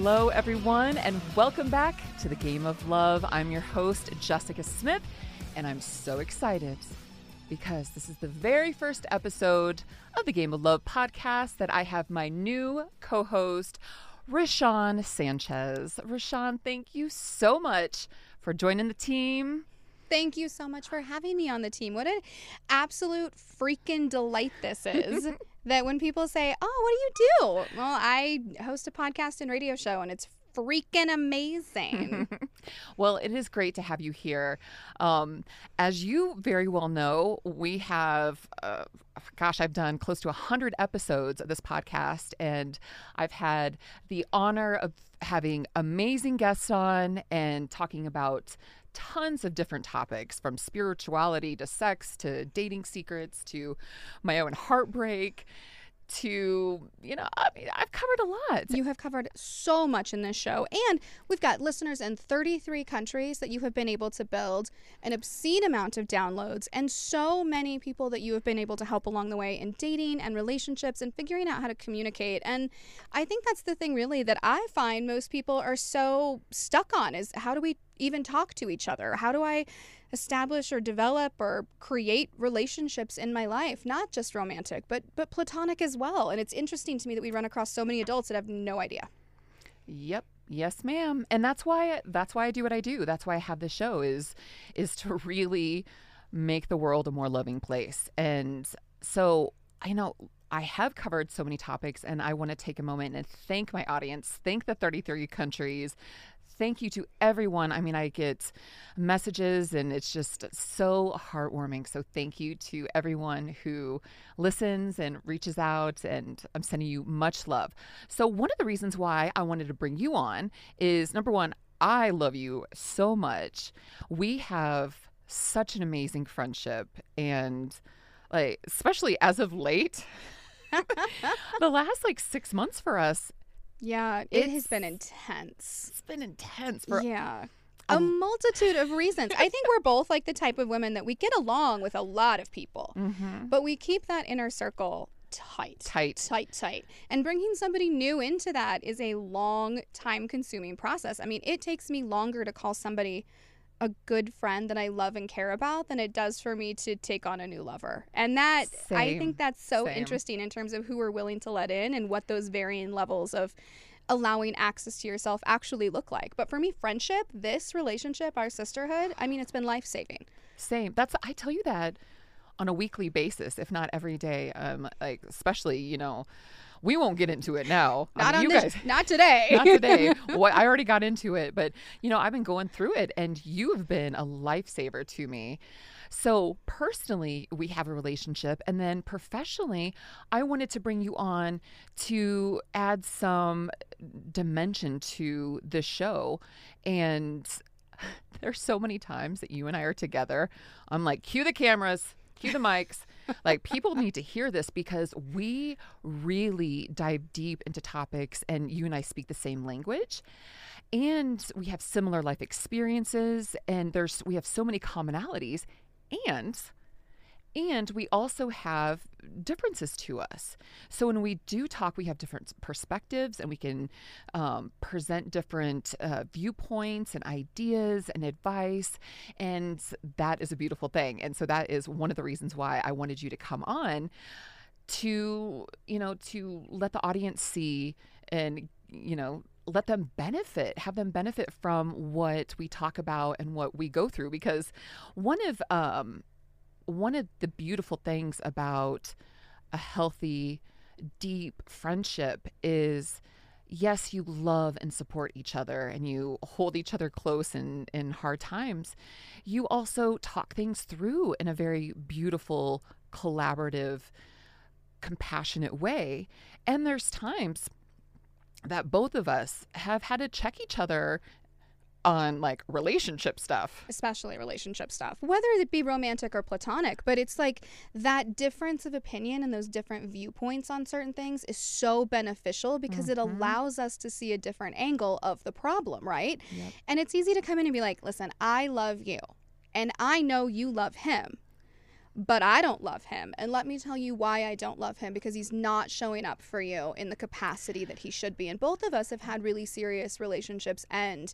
Hello, everyone, and welcome back to the Game of Love. I'm your host, Jessica Smith, and I'm so excited because this is the very first episode of the Game of Love podcast that I have my new co host, Rochonne Sanchez. Rochonne, thank you so much for joining the team. Thank you so much for having me on the team. What an absolute freaking delight this is. that when people say, Oh, what do you do? Well, I host a podcast and radio show, and it's freaking amazing. well, it is great to have you here. Um, as you very well know, we have, uh, gosh, I've done close to 100 episodes of this podcast, and I've had the honor of having amazing guests on and talking about tons of different topics from spirituality to sex to dating secrets to my own heartbreak to, you know, I mean, I've covered a lot. You have covered so much in this show. And we've got listeners in 33 countries that you have been able to build an obscene amount of downloads, and so many people that you have been able to help along the way in dating and relationships and figuring out how to communicate. And I think that's the thing, really, that I find most people are so stuck on is how do we even talk to each other? How do I establish or develop or create relationships in my life, not just romantic, but but platonic as well. And it's interesting to me that we run across so many adults that have no idea. Yep. Yes, ma'am. And that's why that's why I do what I do. That's why I have the show is is to really make the world a more loving place. And so I know I have covered so many topics, and I want to take a moment and thank my audience, thank the 33 countries, thank you to everyone. I mean, I get messages and it's just so heartwarming. So thank you to everyone who listens and reaches out, and I'm sending you much love. So, one of the reasons why I wanted to bring you on is number one, I love you so much. We have such an amazing friendship and like especially as of late the last like 6 months for us yeah, it it's, has been intense. It's been intense for yeah. A multitude of reasons. I think we're both like the type of women that we get along with a lot of people, mm-hmm. but we keep that inner circle tight. Tight. Tight, tight. And bringing somebody new into that is a long, time consuming process. I mean, it takes me longer to call somebody a good friend that I love and care about than it does for me to take on a new lover. And that Same. I think that's so Same. interesting in terms of who we're willing to let in and what those varying levels of allowing access to yourself actually look like. But for me, friendship, this relationship, our sisterhood, I mean, it's been life saving. Same. That's I tell you that on a weekly basis, if not every day. Um, like especially, you know, we won't get into it now. Not I mean, you this, guys, not today. not today. well, I already got into it, but you know, I've been going through it, and you have been a lifesaver to me. So, personally, we have a relationship. And then professionally, I wanted to bring you on to add some dimension to the show. And there's so many times that you and I are together. I'm like, cue the cameras, cue the mics. Like people need to hear this because we really dive deep into topics and you and I speak the same language. And we have similar life experiences and there's we have so many commonalities. And and we also have differences to us. So when we do talk, we have different perspectives and we can um, present different uh, viewpoints and ideas and advice. And that is a beautiful thing. And so that is one of the reasons why I wanted you to come on to, you know, to let the audience see and, you know, let them benefit, have them benefit from what we talk about and what we go through. Because one of, um, one of the beautiful things about a healthy, deep friendship is yes, you love and support each other and you hold each other close in, in hard times. You also talk things through in a very beautiful, collaborative, compassionate way. And there's times that both of us have had to check each other on like relationship stuff. Especially relationship stuff, whether it be romantic or platonic. But it's like that difference of opinion and those different viewpoints on certain things is so beneficial because mm-hmm. it allows us to see a different angle of the problem, right? Yep. And it's easy to come in and be like, listen, I love you and I know you love him. but I don't love him. And let me tell you why I don't love him because he's not showing up for you in the capacity that he should be. And both of us have had really serious relationships end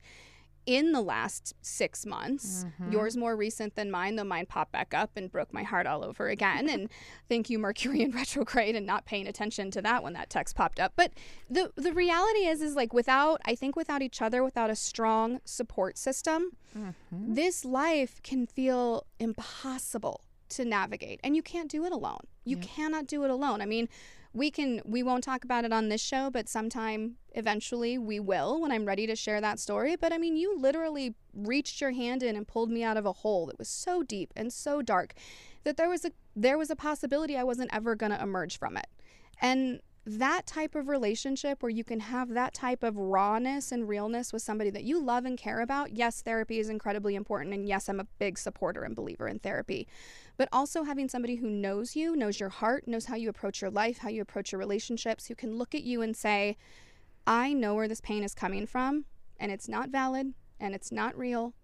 in the last six months. Mm-hmm. Yours more recent than mine, though mine popped back up and broke my heart all over again. and thank you, Mercury in retrograde, and not paying attention to that when that text popped up. But the the reality is, is like without, I think without each other, without a strong support system, Mm-hmm. this life can feel impossible to navigate and you can't do it alone you cannot do it alone i mean we can we won't talk about it on this show but sometime eventually we will when i'm ready to share that story but i mean you literally reached your hand in and pulled me out of a hole that was so deep and so dark that there was a there was a possibility i wasn't ever going to emerge from it and that type of relationship where you can have that type of rawness and realness with somebody that you love and care about, yes, therapy is incredibly important. And yes, I'm a big supporter and believer in therapy. But also having somebody who knows you, knows your heart, knows how you approach your life, how you approach your relationships, who can look at you and say, I know where this pain is coming from, and it's not valid, and it's not real,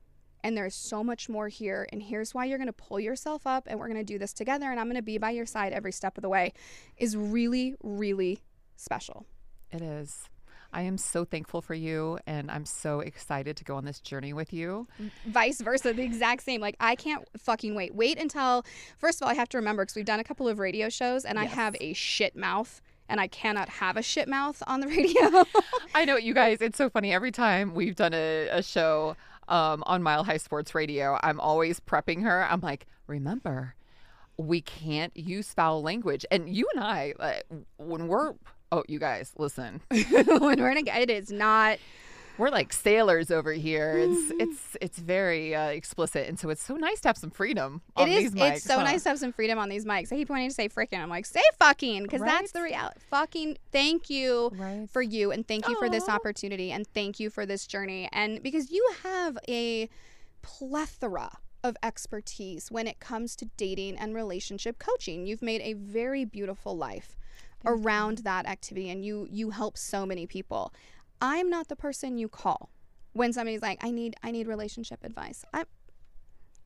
and there's so much more here and here's why you're going to pull yourself up and we're going to do this together and I'm going to be by your side every step of the way is really really special. It is. I am so thankful for you and I'm so excited to go on this journey with you. Vice versa, the exact same. Like I can't fucking wait. Wait until first of all I have to remember cuz we've done a couple of radio shows and I have a shit mouth and I cannot have a shit mouth on the radio. I know you guys, it's so funny. Every time we've done a, a show um, on Mile High Sports Radio, I'm always prepping her. I'm like, remember, we can't use foul language. And you and I, like, when we're, oh, you guys, listen, when we're in a, it is not we're like sailors over here. It's Mm-hmm. it's it's very uh, explicit, and so it's so nice to have some freedom. On It is. These mics, it's so huh? nice to have some freedom on these mics. I keep wanting to say freaking. I'm like, say fucking, because that's the Right? reality. Fucking. Thank you Right. for you, and thank you for this opportunity, and thank you for this journey, and because you have a plethora of expertise when it comes to dating and relationship coaching. You've made a very beautiful life around that activity, and you you help so many people. I'm not the person you call when somebody's like, I need I need relationship advice. I'm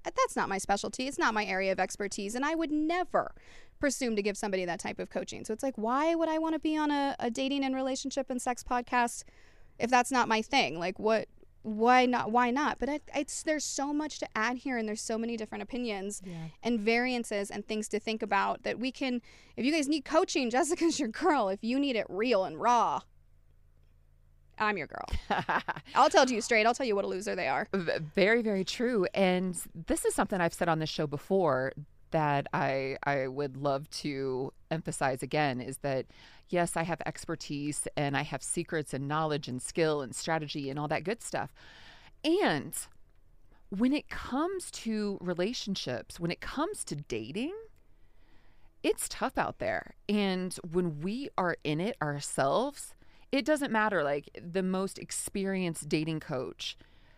that's not my specialty. It's not my area of expertise. And I would never presume to give somebody that type of coaching. So it's like, why would I want to be on a, a dating and relationship and sex podcast if that's not my thing? Like, what? Why not? Why not? But it, it's there's so much to add here, and there's so many different opinions Yeah. and variances and things to think about that we can. If you guys need coaching, Jessica's your girl. If you need it real and raw, I'm your girl. I'll tell you straight. I'll tell you what a loser they are. Very, very true. And this is something I've said on this show before that I I would love to emphasize again is that yes, I have expertise and I have secrets and knowledge and skill and strategy and all that good stuff. And when it comes to relationships, when it comes to dating, it's tough out there. And when we are in it ourselves, it doesn't matter. Like the most experienced dating coach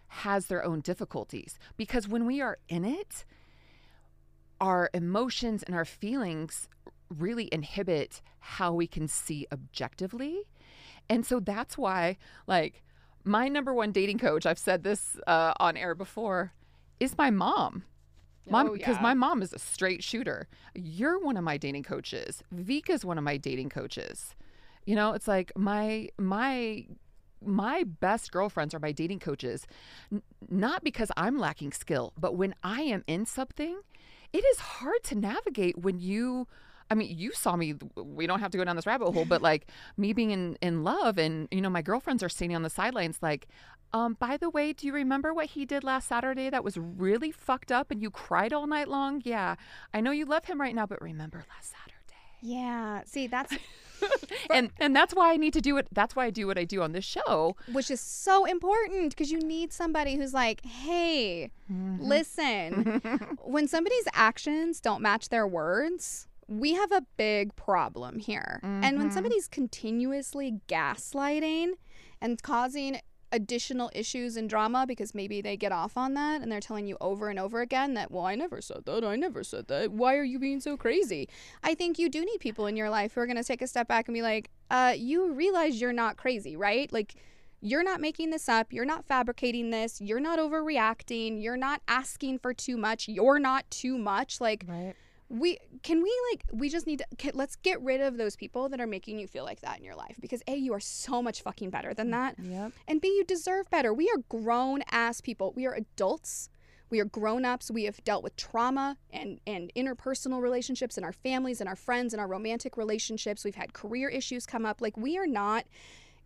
has their own difficulties because when we are in it, our emotions and our feelings really inhibit how we can see objectively. And so that's why, like, my number one dating coach, I've said this uh, on air before, is my mom. Mom, Oh, because yeah. my mom is a straight shooter. You're one of my dating coaches. Vika's one of my dating coaches. You know, it's like my my my best girlfriends are my dating coaches, N- not because I'm lacking skill, but when I am in something, it is hard to navigate when you. I mean, you saw me. We don't have to go down this rabbit hole, but like me being in in love, and you know, my girlfriends are sitting on the sidelines, like, um, by the way, do you remember what he did last Saturday that was really fucked up, and you cried all night long? Yeah, I know you love him right now, but remember last Saturday Yeah. See, that's and and that's why I need to do it. That's why I do what I do on this show. which is so important because you need somebody who's like, hey, mm-hmm. listen, when somebody's actions don't match their words, we have a big problem here. And when mm-hmm. somebody's continuously gaslighting and causing additional issues and drama because maybe they get off on that and they're telling you over and over again that well I never said that I never said that. Why are you being so crazy? I think you do need people in your life who are going to take a step back and be like uh you realize you're not crazy right? Like you're not making this up. You're not fabricating this. You're not overreacting. You're not asking for too much. You're not too much. Like Right. We can we like we just need to can, let's get rid of those people that are making you feel like that in your life because a you are so much fucking better than that. Yep. and b you deserve better. We are grown ass people. We are adults. We are grown-ups. We have dealt with trauma and and interpersonal relationships in our families and our friends and our romantic relationships. We've had career issues come up. Like we are not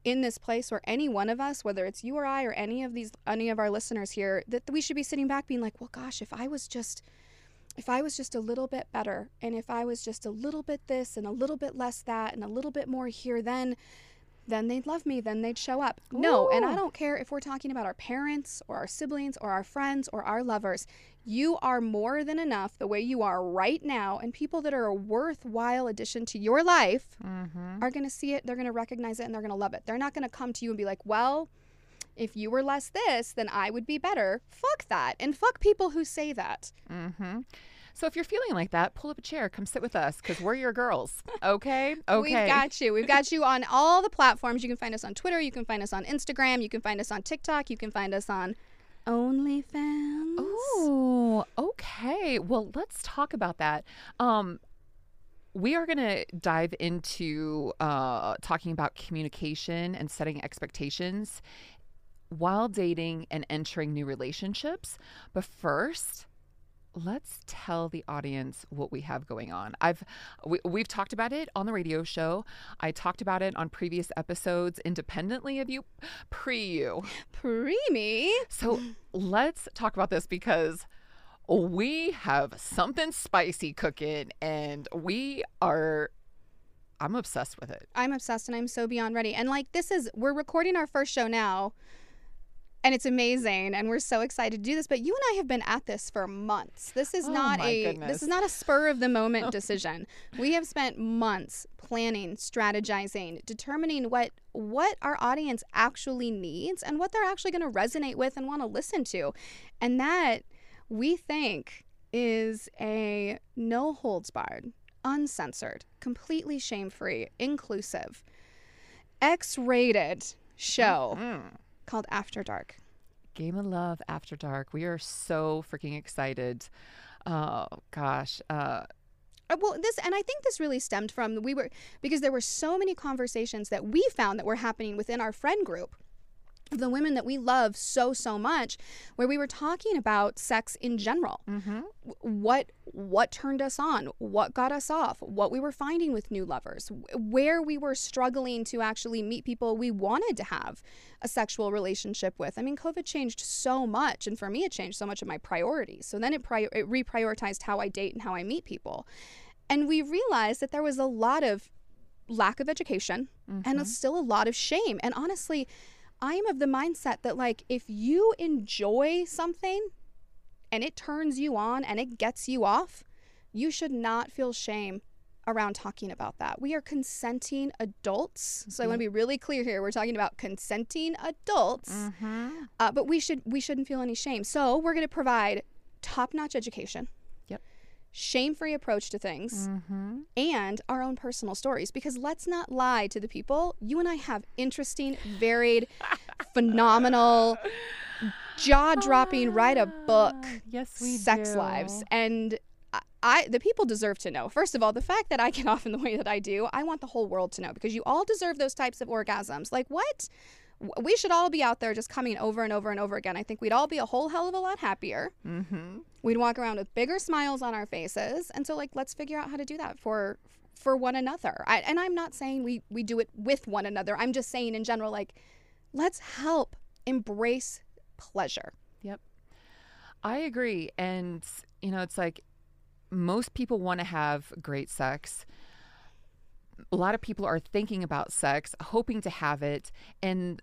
in this place where any one of us whether it's you or i or any of these any of our listeners here that we should be sitting back being like well gosh if i was just if I was just a little bit better and if I was just a little bit this and a little bit less that and a little bit more here then then they'd love me then they'd show up. No, and I don't care if we're talking about our parents or our siblings or our friends or our lovers. You are more than enough the way you are right now and people that are a worthwhile addition to your life Mm-hmm. are going to see it, they're going to recognize it and they're going to love it. They're not going to come to you and be like, "Well, if you were less this, then I would be better." Fuck that. And fuck people who say that. Mm-hmm. So if you're feeling like that, pull up a chair, come sit with us, because we're your girls. Okay. Okay. We've got you. We've got you on all the platforms. You can find us on Twitter. You can find us on Instagram. You can find us on TikTok. You can find us on OnlyFans. Oh, okay. Well, let's talk about that. Um, we are going to dive into uh, talking about communication and setting expectations while dating and entering new relationships. But first, let's tell the audience what we have going on. I've we, we've talked about it on the radio show. I talked about it on previous episodes independently of you, pre you. Pre me. So let's talk about this because we have something spicy cooking and we are, I'm obsessed with it. I'm obsessed and I'm so beyond ready. And like this is we're recording our first show now. And it's amazing and we're so excited to do this, but you and I have been at this for months. This is Oh not a goodness. this is not a spur of the moment decision. We have spent months planning, strategizing, determining what what our audience actually needs and what they're actually going to resonate with and want to listen to. And that we think is a no holds barred, uncensored, completely shame free, inclusive, X rated show Mm. Called After Dark. Game of Love After Dark. We are so freaking excited. Oh gosh. Uh, Uh, Well, this, and I think this really stemmed from we were because there were so many conversations that we found that were happening within our friend group the women that we love so so much where we were talking about sex in general. Mhm. What what turned us on what got us off what we were finding with new lovers where we were struggling to actually meet people we wanted to have a sexual relationship with. I mean covid changed so much and for me it changed so much of my priorities. So then it, prior- it reprioritized how i date and how i meet people. And we realized that there was a lot of lack of education and still a lot of shame. And honestly i am of the mindset that like if you enjoy something and it turns you on and it gets you off, you should not feel shame around talking about that. We are consenting adults. So I want to be really clear here. We're talking about consenting adults. Mhm. Uh, but we should we shouldn't feel any shame. So we're going to provide top-notch education. Yep. Shame-free approach to things Mhm. and our own personal stories because let's not lie to the people. You and I have interesting, varied, phenomenal, jaw-dropping, write a book Ah, Yes, we sex do. lives and I, the people deserve to know first of all the fact that i get off in the way that i do i want the whole world to know because you all deserve those types of orgasms like what we should all be out there just coming over and over and over again i think we'd all be a whole hell of a lot happier Mhm. we'd walk around with bigger smiles on our faces and so like let's figure out how to do that for for one another I, and i'm not saying we we do it with one another i'm just saying in general like let's help embrace pleasure Yep, I agree. And, you know, it's like most people want to have great sex. A lot of people are thinking about sex, hoping to have it. And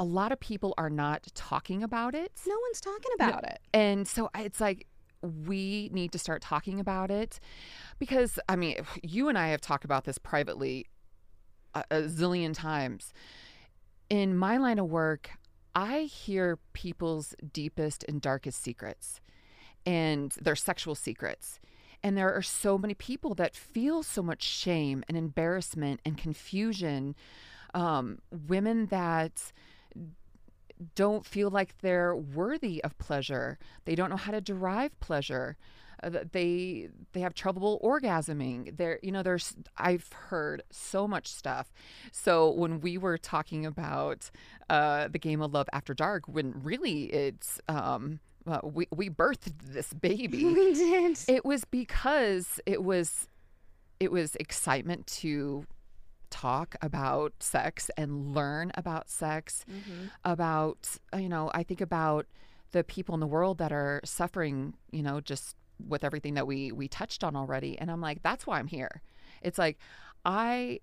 a lot of people are not talking about it. no one's talking about it And so it's like we need to start talking about it because I mean, you and I have talked about this privately a, a zillion times. In my line of work, I hear people's deepest and darkest secrets and their sexual secrets. And there are so many people that feel so much shame and embarrassment and confusion. Um, women that don't feel like they're worthy of pleasure. They don't know how to derive pleasure. uh, they they have trouble orgasming. There, you know, there's I've heard so much stuff. So when we were talking about uh, the game of love after dark, when really it's um, uh, we we birthed this baby. we did. It was because it was it was excitement to talk about sex and learn about sex Mm-hmm. about you know i think about the people in the world that are suffering you know just with everything that we we touched on already. And i'm like that's why i'm here. It's like i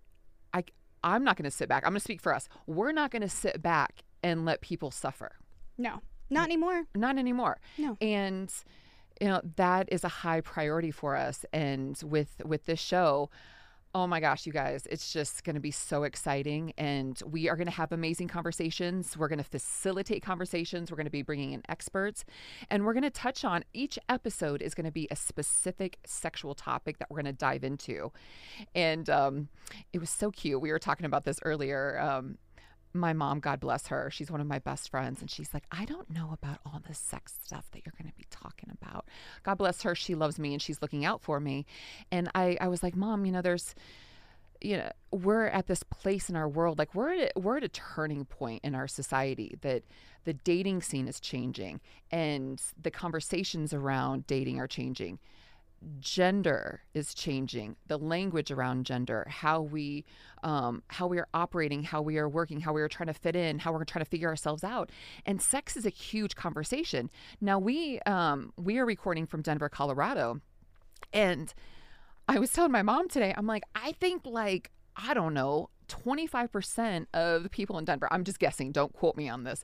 i i'm not going to sit back. I'm going to speak for us. We're not going to sit back and let people suffer. No, not anymore. not anymore. No. and you know that is a high priority for us. And with with this show oh my gosh you guys it's just going to be so exciting and we are going to have amazing conversations. We're going to facilitate conversations. We're going to be bringing in experts and we're going to touch on each episode is going to be a specific sexual topic that we're going to dive into. And um, it was so cute. We were talking about this earlier um, my mom, God bless her, she's one of my best friends. And she's like, I don't know about all this sex stuff that you're going to be talking about. God bless her. She loves me and she's looking out for me. And I, I was like, Mom, you know, there's, you know, we're at this place in our world, like we're at, we're at a turning point in our society that the dating scene is changing and the conversations around dating are changing gender is changing the language around gender how we um, how we are operating how we are working how we are trying to fit in how we're trying to figure ourselves out. And sex is a huge conversation. Now we um, we are recording from denver colorado and i was telling my mom today i'm like i think like i don't know 25% of the people in denver i'm just guessing don't quote me on this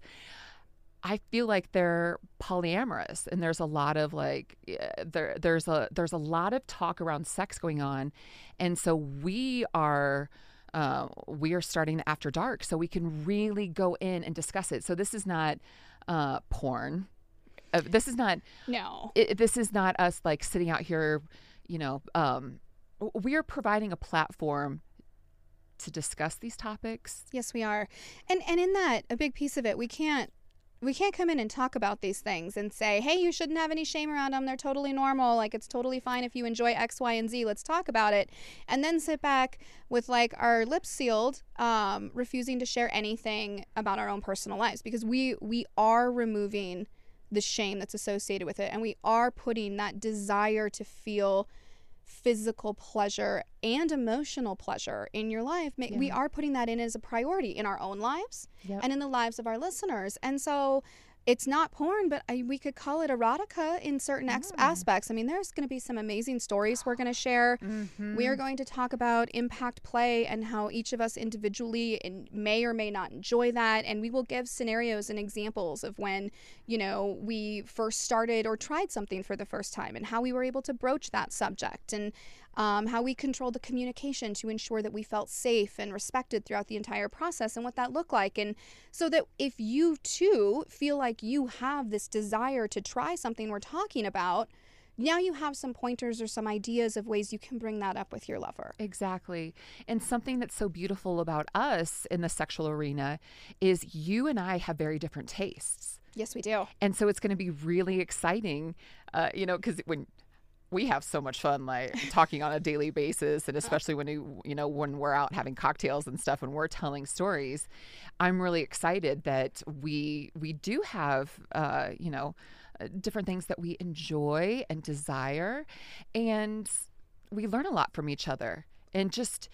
I feel like they're polyamorous and there's a lot of like there there's a there's a lot of talk around sex going on and so we are uh, we are starting after dark so we can really go in and discuss it so this is not uh, porn uh, this is not No. it, this is not us like sitting out here you know um, we are providing a platform to discuss these topics Yes, we are. And and in that, a big piece of it, we can't we can't come in and talk about these things and say, "Hey, you shouldn't have any shame around them. They're totally normal. Like it's totally fine if you enjoy X, Y, and Z. Let's talk about it." And then sit back with like our lips sealed, um, refusing to share anything about our own personal lives because we we are removing the shame that's associated with it and we are putting that desire to feel physical pleasure and emotional pleasure in your life ma- we are putting that in as a priority in our own lives Yep. and in the lives of our listeners and so it's not porn but I, we could call it erotica in certain ex- mm. aspects. I mean there's going to be some amazing stories we're going to share. We are mm-hmm. going to talk about impact play and how each of us individually in, may or may not enjoy that. And we will give scenarios and examples of when, you know, we first started or tried something for the first time and how we were able to broach that subject. And um, how we controlled the communication to ensure that we felt safe and respected throughout the entire process and what that looked like. And so that if you too feel like you have this desire to try something we're talking about, now you have some pointers or some ideas of ways you can bring that up with your lover. Exactly. And something that's so beautiful about us in the sexual arena is you and I have very different tastes. Yes, we do. And so it's going to be really exciting, uh, you know, because when we have so much fun like talking on a daily basis and especially when you you know when we're out having cocktails and stuff and we're telling stories i'm really excited that we we do have uh you know uh, different things that we enjoy and desire and we learn a lot from each other. And just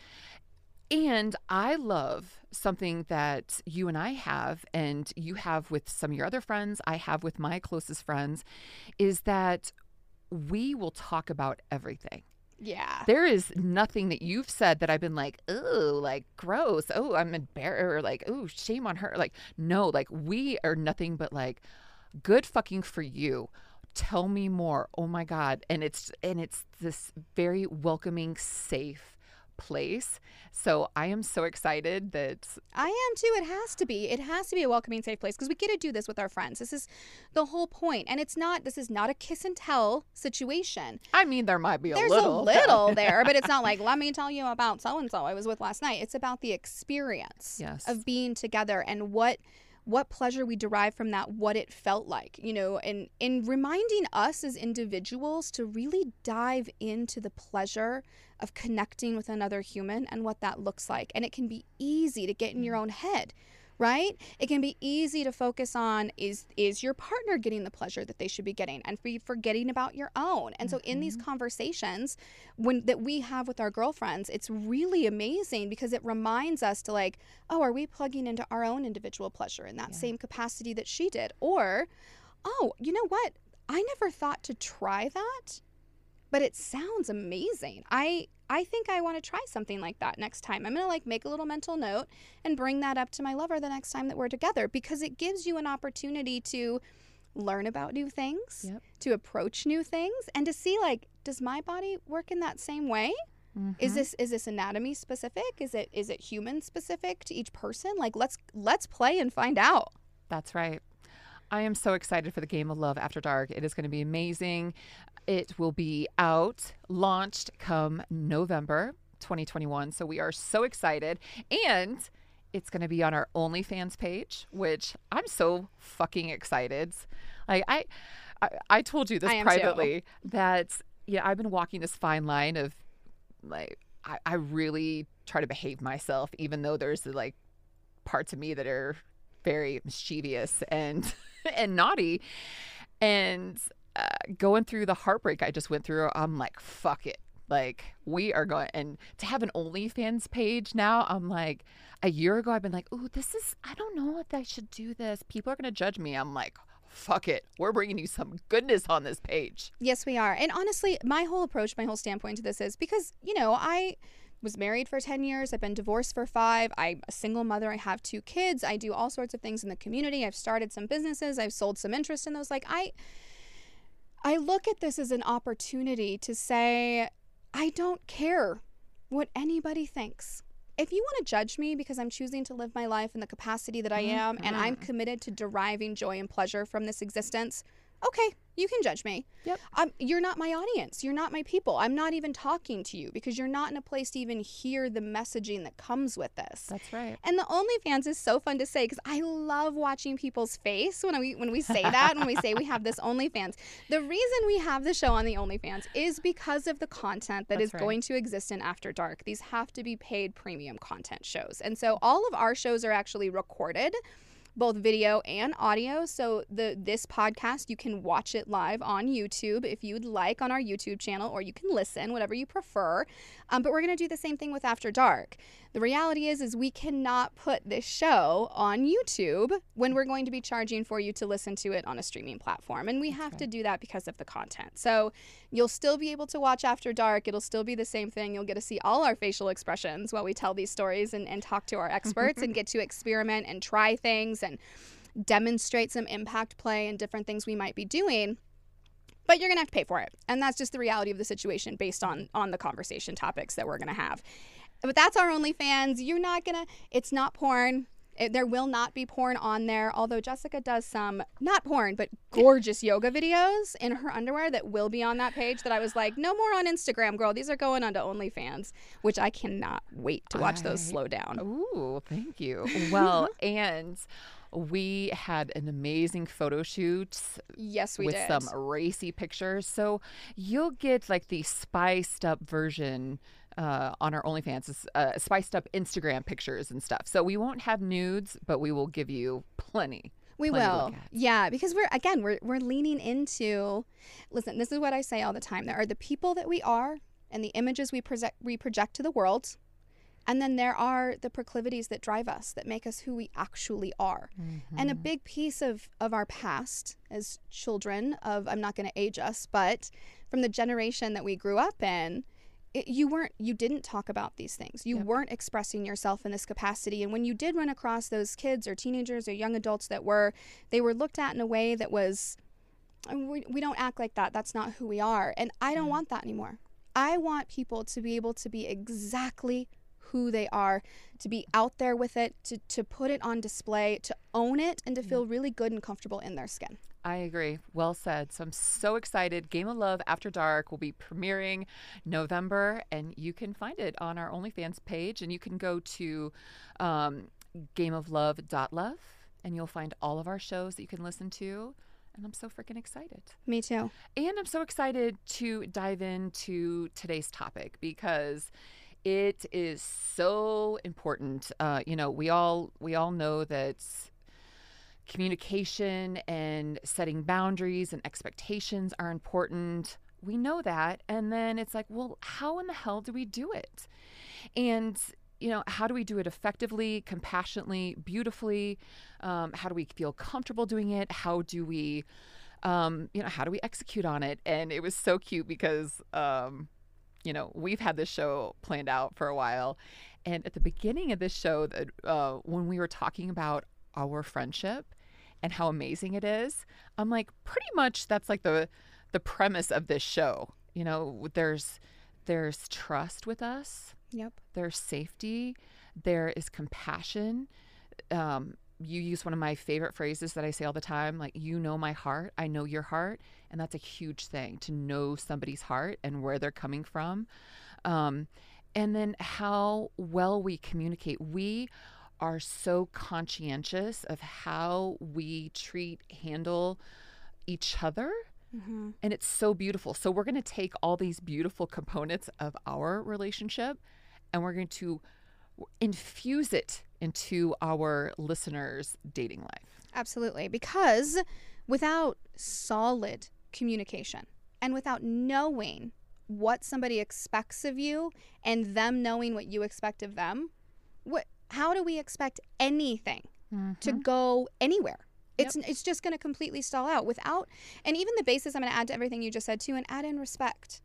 and I love something that you and I have, and you have with some of your other friends, I have with my closest friends, is that we will talk about everything. Yeah. There is nothing that you've said that I've been like, oh, like gross. Oh, I'm embarrassed. Or like, oh, shame on her. Like, no, like we are nothing but like, good fucking for you. Tell me more. Oh my God. And it's, and it's this very welcoming, safe place. So I am so excited that I am too. It has to be. It has to be a welcoming, safe place because we get to do this with our friends. This is the whole point. And it's not, this is not a kiss and tell situation. I mean, there might be a There's little. a little there, but it's not like, let me tell you about so and so I was with last night. It's about the experience Yes. of being together and what what pleasure we derive from that, what it felt like, you know, and in reminding us as individuals to really dive into the pleasure of connecting with another human and what that looks like. And it can be easy to get in your mm. own head right? It can be easy to focus on is is your partner getting the pleasure that they should be getting and be forgetting about your own? And so in these mm-hmm. conversations when that we have with our girlfriends it's really amazing because it reminds us to like oh are we plugging into our own individual pleasure in that Yeah. same capacity that she did? Or oh you know what? I never thought to try that but it sounds amazing. I I think I want to try something like that next time. I'm going to like make a little mental note and bring that up to my lover the next time that we're together because it gives you an opportunity to learn about new things, Yep. to approach new things and to see like does my body work in that same way? Is Mhm. this is this anatomy specific? Is it is it human specific to each person? Like let's let's play and find out. That's right. I am so excited for the game of love after dark. It is going to be amazing. It will be out, launched come November 2021. So we are so excited. And it's going to be on our OnlyFans page, which I'm so fucking excited. Like I I, I told you this am too. privately that yeah, I've been walking this fine line of like I, I really try to behave myself even though there's like parts of me that are very mischievous and and naughty. And uh, going through the heartbreak i just went through i'm like fuck it. Like we are going and to have an onlyfans page now i'm like a year ago i've been like oh this is i don't know if i should do this. People are going to judge me. I'm like fuck it. We're bringing you some goodness on this page. Yes, we are. And honestly, my whole approach, my whole standpoint to this is because, you know, I was married for 10 years. I've been divorced for five. I'm a single mother. I have two kids. I do all sorts of things in the community. I've started some businesses. I've sold some interest in those. Like, I. I look at this as an opportunity to say, I don't care what anybody thinks. If you want to judge me because I'm choosing to live my life in the capacity that I mm-hmm. am and I'm mm-hmm. committed to deriving joy and pleasure from this existence, okay, you can judge me. Yep. Um, you're not my audience. You're not my people. I'm not even talking to you because you're not in a place to even hear the messaging that comes with this. that's right And the OnlyFans is so fun to say because I love watching people's face when we when we say that when we say we have this OnlyFans. The reason we have the show on the OnlyFans is because of the content that is That's right. going to exist in After Dark. These have to be paid premium content shows, and so all of our shows are actually recorded. Both video and audio. So the this podcast you can watch it live on YouTube if you'd like on our YouTube channel, or you can listen, whatever you prefer. Um, but we're gonna do the same thing with After Dark. The reality is, is we cannot put this show on YouTube when we're going to be charging for you to listen to it on a streaming platform, and we have to do that because of the content. So you'll still be able to watch After Dark. It'll still be the same thing. You'll get to see all our facial expressions while we tell these stories and, and talk to our experts and mm-hmm. get to experiment and try things and demonstrate some impact play and different things we might be doing but you're gonna have to pay for it and that's just the reality of the situation based on on the conversation topics that we're gonna have but that's our OnlyFans. You're not gonna. It's not porn. It, there will not be porn on there. Although Jessica does some not porn, but gorgeous yoga videos in her underwear that will be on that page. That I was like, no more on Instagram, girl. These are going onto OnlyFans, which I cannot wait to watch those slow down. Ooh, thank you. Well, and we had an amazing photo shoot Yes, we with did. some racy pictures. So you'll get like the spiced up version uh, on our OnlyFans, uh, spiced up Instagram pictures and stuff. So we won't have nudes, but we will give you plenty. We plenty will. Yeah, because we're again we're we're leaning into listen, this is what I say all the time. There are the people that we are and the images we project we project to the world. And then there are the proclivities that drive us, that make us who we actually are. And a Mm-hmm. big piece of, of our past as children of, I'm not going to age us, but from the generation that we grew up in, it, you weren't, you didn't talk about these things. You Yep. weren't expressing yourself in this capacity. And when you did run across those kids or teenagers or young adults that were, they were looked at in a way that was, "Uh, we, we don't act like that. That's not who we are. And I don't want that anymore. I want people to be able to be exactly who they are, to be out there with it, to, to put it on display, to own it, and to feel really good and comfortable in their skin. I agree. Well said. So I'm so excited. Game of Love After Dark will be premiering November, and you can find it on our OnlyFans page. And you can go to um, gameoflove.love and you'll find all of our shows that you can listen to. And I'm so freaking excited. Me too. And I'm so excited to dive into today's topic because it is so important. Uh, you know, we all we all know that communication and setting boundaries and expectations are important. We know that. And then it's like, well, how in the hell do we do it? And you know, how do we do it effectively, compassionately, beautifully? Um, how do we feel comfortable doing it? How do we, um, you know, how do we execute on it? And it was so cute because, um, you know, we've had this show planned out for a while. And at the beginning of this show, that uh, when we were talking about our friendship and how amazing it is, I'm like, pretty much that's like the the premise of this show. You know, there's there's trust with us Yep. there's safety, there is compassion. Um, you use one of my favorite phrases that I say all the time like, you know my heart, I know your heart. And that's a huge thing to know somebody's heart and where they're coming from. Um, and then how well we communicate. We are so conscientious of how we treat, handle each other Mm-hmm. and it's so beautiful. So we're going to take all these beautiful components of our relationship and we're going to infuse it into our listeners' dating life. Absolutely. Because without solid communication and without knowing what somebody expects of you and them knowing what you expect of them, what how do we expect anything to mm-hmm. go anywhere? It's it's just going to completely stall out without and even the basis I'm going to add to everything you just said too and add in respect.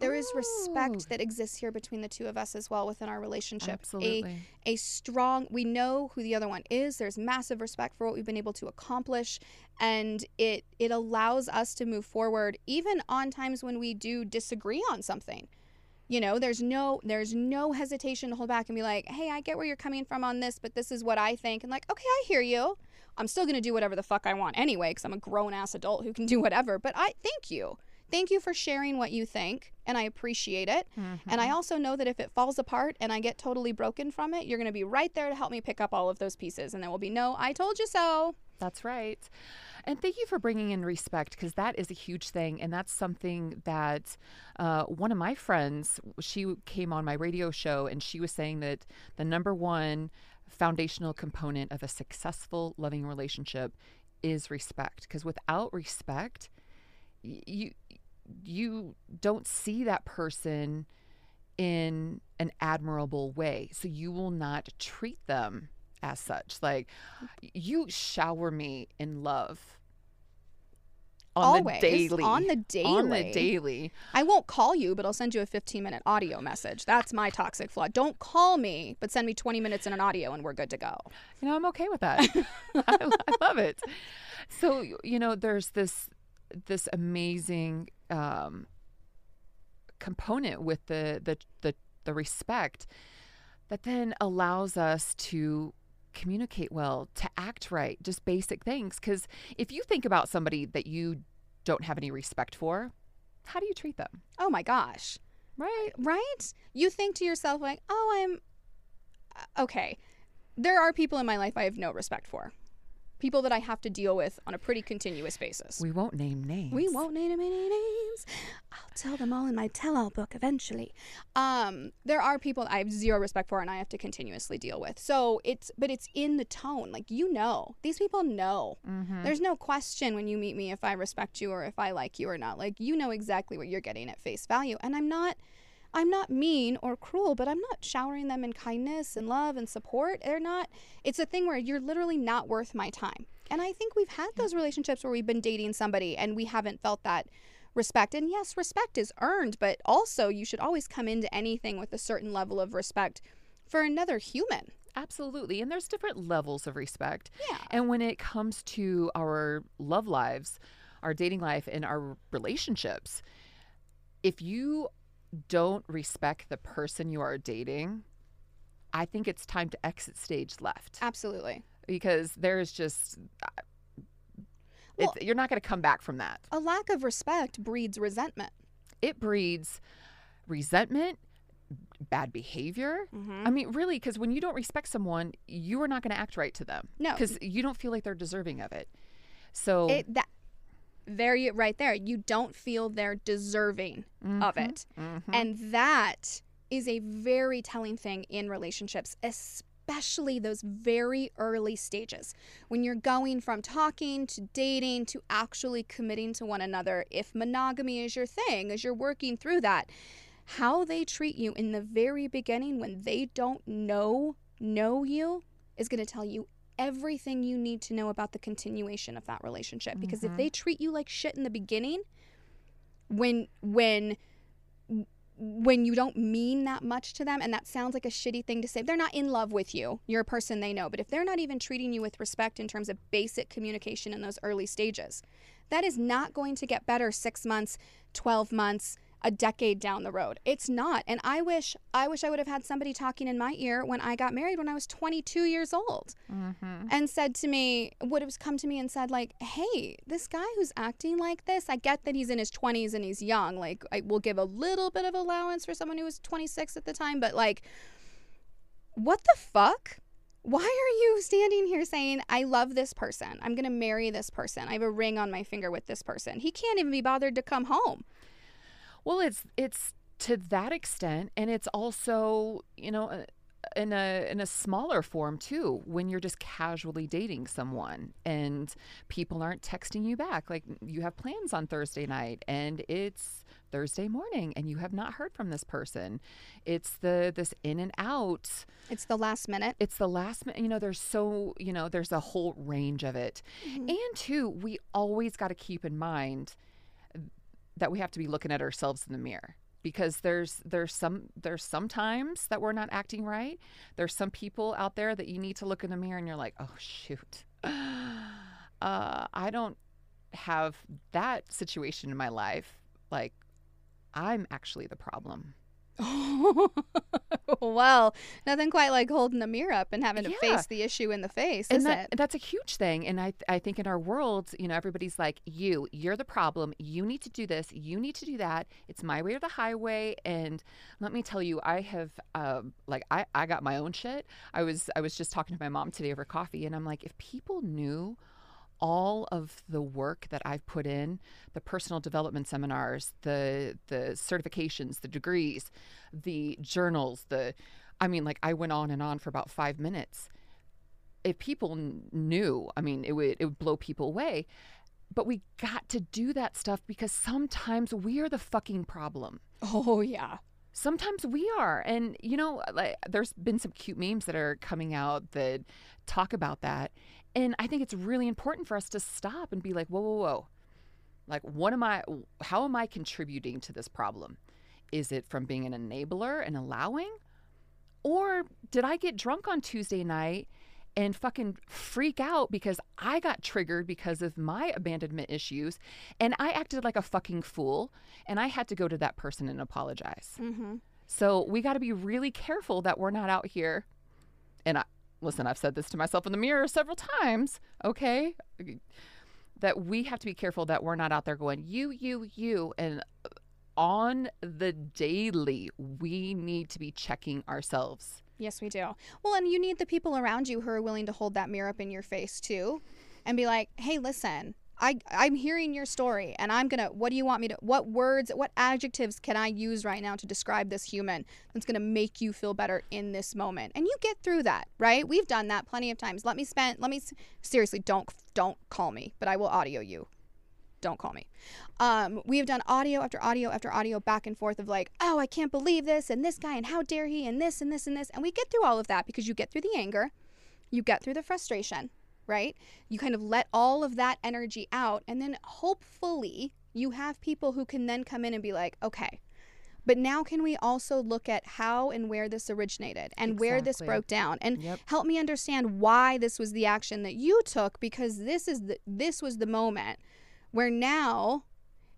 There is Ooh. respect that exists here between the two of us as well within our relationship. A Absolutely. a strong we know who the other one is there's massive respect for what we've been able to accomplish and it it allows us to move forward even on times when we do disagree on something you know there's no there's no hesitation to hold back and be like hey i get where you're coming from on this but this is what i think and like okay i hear you i'm still going to do whatever the fuck i want anyway because i'm a grown ass adult who can do whatever but i thank you thank you for sharing what you think and i appreciate it and I mm-hmm. also know that if it falls apart and I get totally broken from it, you're going to be right there to help me pick up all of those pieces. And there will be no, I told you so. That's right. And thank you for bringing in respect because that is a huge thing. And that's something that uh, one of my friends, she came on my radio show and she was saying that the number one foundational component of a successful, loving relationship is respect. Because without respect, you you don't see that person in an admirable way. So you will not treat them as such. Like you shower me in love on Always. the daily. On the daily. On the daily. I won't call you, but I'll send you a 15 minute audio message. That's my toxic flaw. Don't call me, but send me 20 minutes in an audio and we're good to go. You know, I'm okay with that. I, I love it. So you know, there's this this amazing um, component with the the the, the respect that then allows us to communicate well, to act right, just basic things. Because if you think about somebody that you don't have any respect for, how do you treat them? Oh my gosh. Right. Right? You think to yourself, like, oh, I'm uh, okay. There are people in my life I have no respect for. People that I have to deal with on a pretty continuous basis. We won't name names. We won't name any names. I'll tell them all in my tell-all book eventually. Um, there are people I have zero respect for, and I have to continuously deal with. So it's, but it's in the tone. Like you know, these people know. Mm-hmm. There's no question when you meet me if I respect you or if I like you or not. Like you know exactly what you're getting at face value, and I'm not. I'm not mean or cruel, but I'm not showering them in kindness and love and support. They're not. It's a thing where you're literally not worth my time. And I think we've had those relationships where we've been dating somebody and we haven't felt that respect. And yes, respect is earned, but also you should always come into anything with a certain level of respect for another human. Absolutely. And there's different levels of respect. Yeah. And when it comes to our love lives, our dating life, and our relationships, if you don't respect the person you are dating, I think it's time to exit stage left Absolutely. because there is just, uh, Well- you're not going to come back from that. A lack of respect breeds resentment. It breeds resentment, bad behavior. Mhm. I mean, really, because when you don't respect someone, you are not going to act right to them. No. because you don't feel like they're deserving of it. So It that very right there. You don't feel they're deserving of Mhm, it. mhm. And that is a very telling thing in relationships, especially those very early stages when you're going from talking to dating to actually committing to one another. If monogamy is your thing, as you're working through that, how they treat you in the very beginning when they don't know know you is going to tell you everything you need to know about the continuation of that relationship. Because if Mhm. they treat you like shit in the beginning when when when you don't mean that much to them and that sounds like a shitty thing to say they're not in love with you. You're a person they know. But if they're not even treating you with respect in terms of basic communication in those early stages that is not going to get better 6 months 12 months a decade down the road. It's not. And i wish i wish i would have had somebody talking in my ear when i got married when i was 22 years old Mhm. and said to me would have come to me and said like hey this guy who's acting like this i get that he's in his 20s and he's young. Like i will give a little bit of allowance for someone who was 26 at the time but like what the fuck? Why are you standing here saying i love this person. I'm gonna marry this person. I have a ring on my finger with this person he can't even be bothered to come home Well, it's it's to that extent, and it's also you know uh, in a in a smaller form too. When you're just casually dating someone and people aren't texting you back, like you have plans on Thursday night and it's Thursday morning and you have not heard from this person. It's the this in and out. it's the last minute It's the last minute. You know, there's so you know there's a whole range of it. Mhm. And too we always got to keep in mind that we have to be looking at ourselves in the mirror because there's there's some there's some times that we're not acting right. There's some people out there that you need to look in the mirror and you're like, "Oh shoot. Uh, I don't have that situation in my life. Like I'm actually the problem." well, nothing quite like holding the mirror up and having to Yeah. face the issue in the face, and is that, it? that's a huge thing and I, I think in our world you know everybody's like you you're the problem. You need to do this. You need to do that. It's my way or the highway. And let me tell you i have um, like I, I got my own shit. I was i was just talking to my mom today over coffee and i'm like if people knew all of the work that I've put in, the personal development seminars, the the certifications, the degrees, the journals, the I mean like I went on and on for about 5 minutes if people kn- knew, I mean, it would it would blow people away. But we got to do that stuff because sometimes we are the fucking problem. Oh yeah. Sometimes we are, and you know, like there's been some cute memes that are coming out that talk about that, and I think it's really important for us to stop and be like, whoa, whoa, whoa, like what am I? How am I contributing to this problem? Is it from being an enabler and allowing, or did I get drunk on Tuesday night and fucking freak out because I got triggered because of my abandonment issues and I acted like a fucking fool and I had to go to that person and apologize. Mm-hmm. So we got to be really careful that we're not out here. And I, listen, I've said this to myself in the mirror several times, okay? That we have to be careful that we're not out there going, you, you, you. And on the daily, we need to be checking ourselves. Yes, we do. Well, and you need the people around you who are willing to hold that mirror up in your face too, and be like, "Hey, listen, I I'm hearing your story, and I'm gonna. What do you want me to? What words? What adjectives can I use right now to describe this human that's gonna make you feel better in this moment? And you get through that, right? We've done that plenty of times. Let me spend. Let me seriously. Don't don't call me, but I will audio you. Don't call me. Um, we have done audio after audio after audio back and forth of like, oh, I can't believe this, and this guy, and how dare he, and this, and this, and this. And we get through all of that because you get through the anger, you get through the frustration, right? You kind of let all of that energy out, and then hopefully you have people who can then come in and be like, okay, but now can we also look at how and where this originated and where this broke down and Yep. help me understand why this was the action that you took because this is the this was the moment where now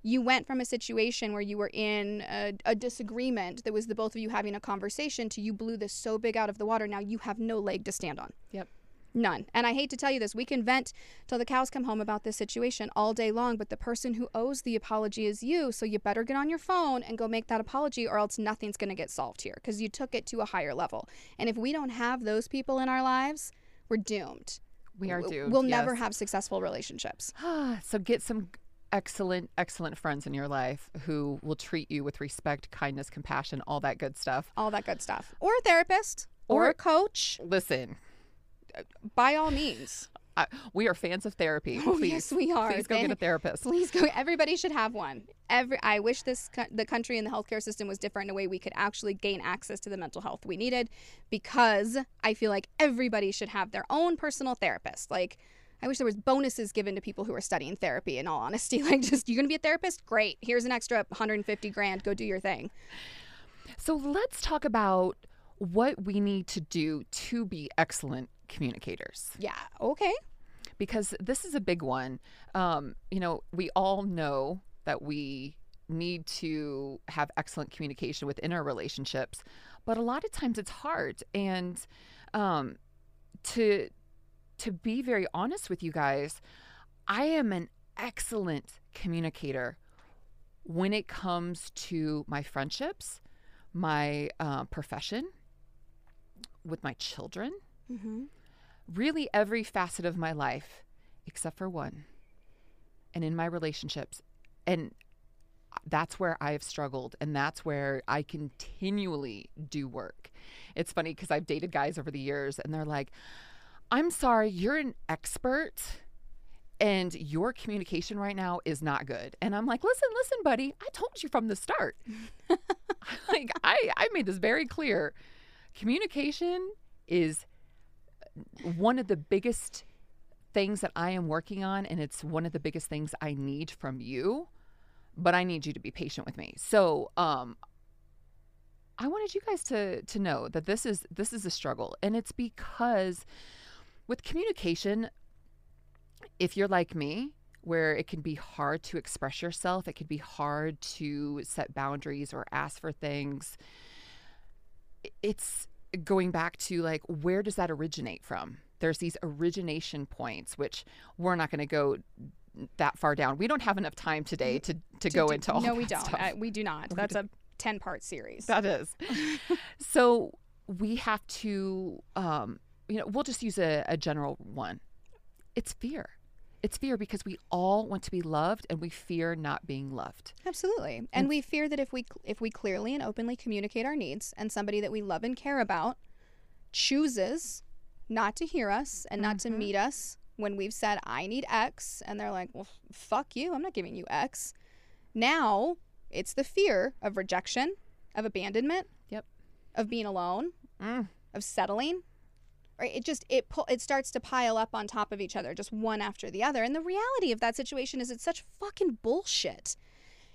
you went from a situation where you were in a, a disagreement that was the both of you having a conversation to you blew this so big out of the water now you have no leg to stand on Yep. None. And I hate to tell you this, we can vent till the cows come home about this situation all day long, but the person who owes the apology is you. So you better get on your phone and go make that apology, or else nothing's going to get solved here because you took it to a higher level. And if we don't have those people in our lives, we're doomed. We are doomed. We'll never have successful relationships. so get some excellent, excellent friends in your life who will treat you with respect, kindness, compassion, all that good stuff. All that good stuff. Or a therapist or, Or- a coach, Listen, by all means. I, we are fans of therapy. Oh, Please, yes, we are. Please go They- get a therapist. Please go. Everybody should have one. Every. I wish this the country and the healthcare system was different in a way we could actually gain access to the mental health we needed, because I feel like everybody should have their own personal therapist. Like, I wish there was bonuses given to people who are studying therapy. In all honesty, like, just you're gonna be a therapist, great. Here's an extra 150 grand. Go do your thing. So let's talk about what we need to do to be excellent communicators Yeah. Okay. because this is a big one. Um, you know, we all know that we need to have excellent communication within our relationships, but a lot of times it's hard. And um, to to be very honest with you guys, I am an excellent communicator when it comes to my friendships, my uh, profession, with my children. Mm-hmm. really every facet of my life except for one and in my relationships and that's where i've struggled and that's where i continually do work. It's funny because i've dated guys over the years and they're like i'm sorry you're an expert and your communication right now is not good. And i'm like listen listen buddy i told you from the start. Like i i made this very clear communication is one of the biggest things that I am working on, and it's one of the biggest things I need from you. But I need you to be patient with me. So, um, I wanted you guys to to know that this is this is a struggle, and it's because with communication, if you're like me, where it can be hard to express yourself, it can be hard to set boundaries or ask for things. It's going back to like where does that originate from? There's these origination points which we're not going to go that far down. We don't have enough time today to to, go do- into all No, we don't. Uh, we do not. That's a 10 part series. that is. So we have to um you know we'll just use a, a general one. It's fear it's fear because we all want to be loved and we fear not being loved Absolutely. And we fear that if we if we clearly and openly communicate our needs and somebody that we love and care about chooses not to hear us and not to meet us when we've said I need X and they're like, "Well, fuck you. I'm not giving you X." Now, it's the fear of rejection, of abandonment, Yep. of being alone, Mm. of settling. Right? It just it pu- it starts to pile up on top of each other, just one after the other. And the reality of that situation is it's such fucking bullshit.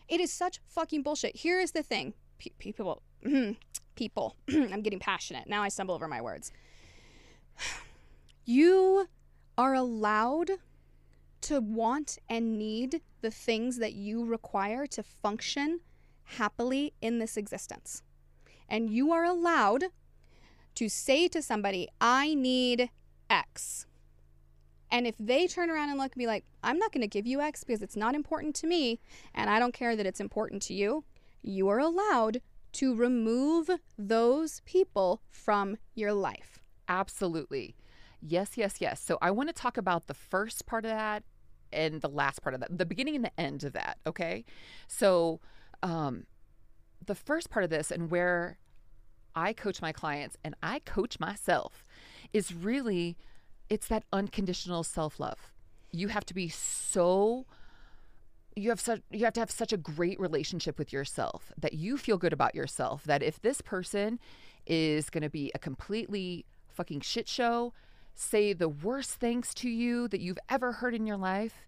It is such fucking bullshit. Here is the thing, Pe- people, hmm, people. I'm getting passionate now. I stumble over my words. You are allowed to want and need the things that you require to function happily in this existence. And you are allowed to say to somebody, I need X. And if they turn around and look and be like, I'm not going to give you X because it's not important to me, and I don't care that it's important to you, you are allowed to remove those people from your life. Absolutely. Yes, yes, yes. So I want to talk about the first part of that and the last part of that, the beginning and the end of that. Okay. So, um, the first part of this and where I coach my clients and I coach myself is really it's that unconditional self-love. You have to be so you have such you have to have such a great relationship with yourself that you feel good about yourself that if this person is going to be a completely fucking shit show, say the worst things to you that you've ever heard in your life,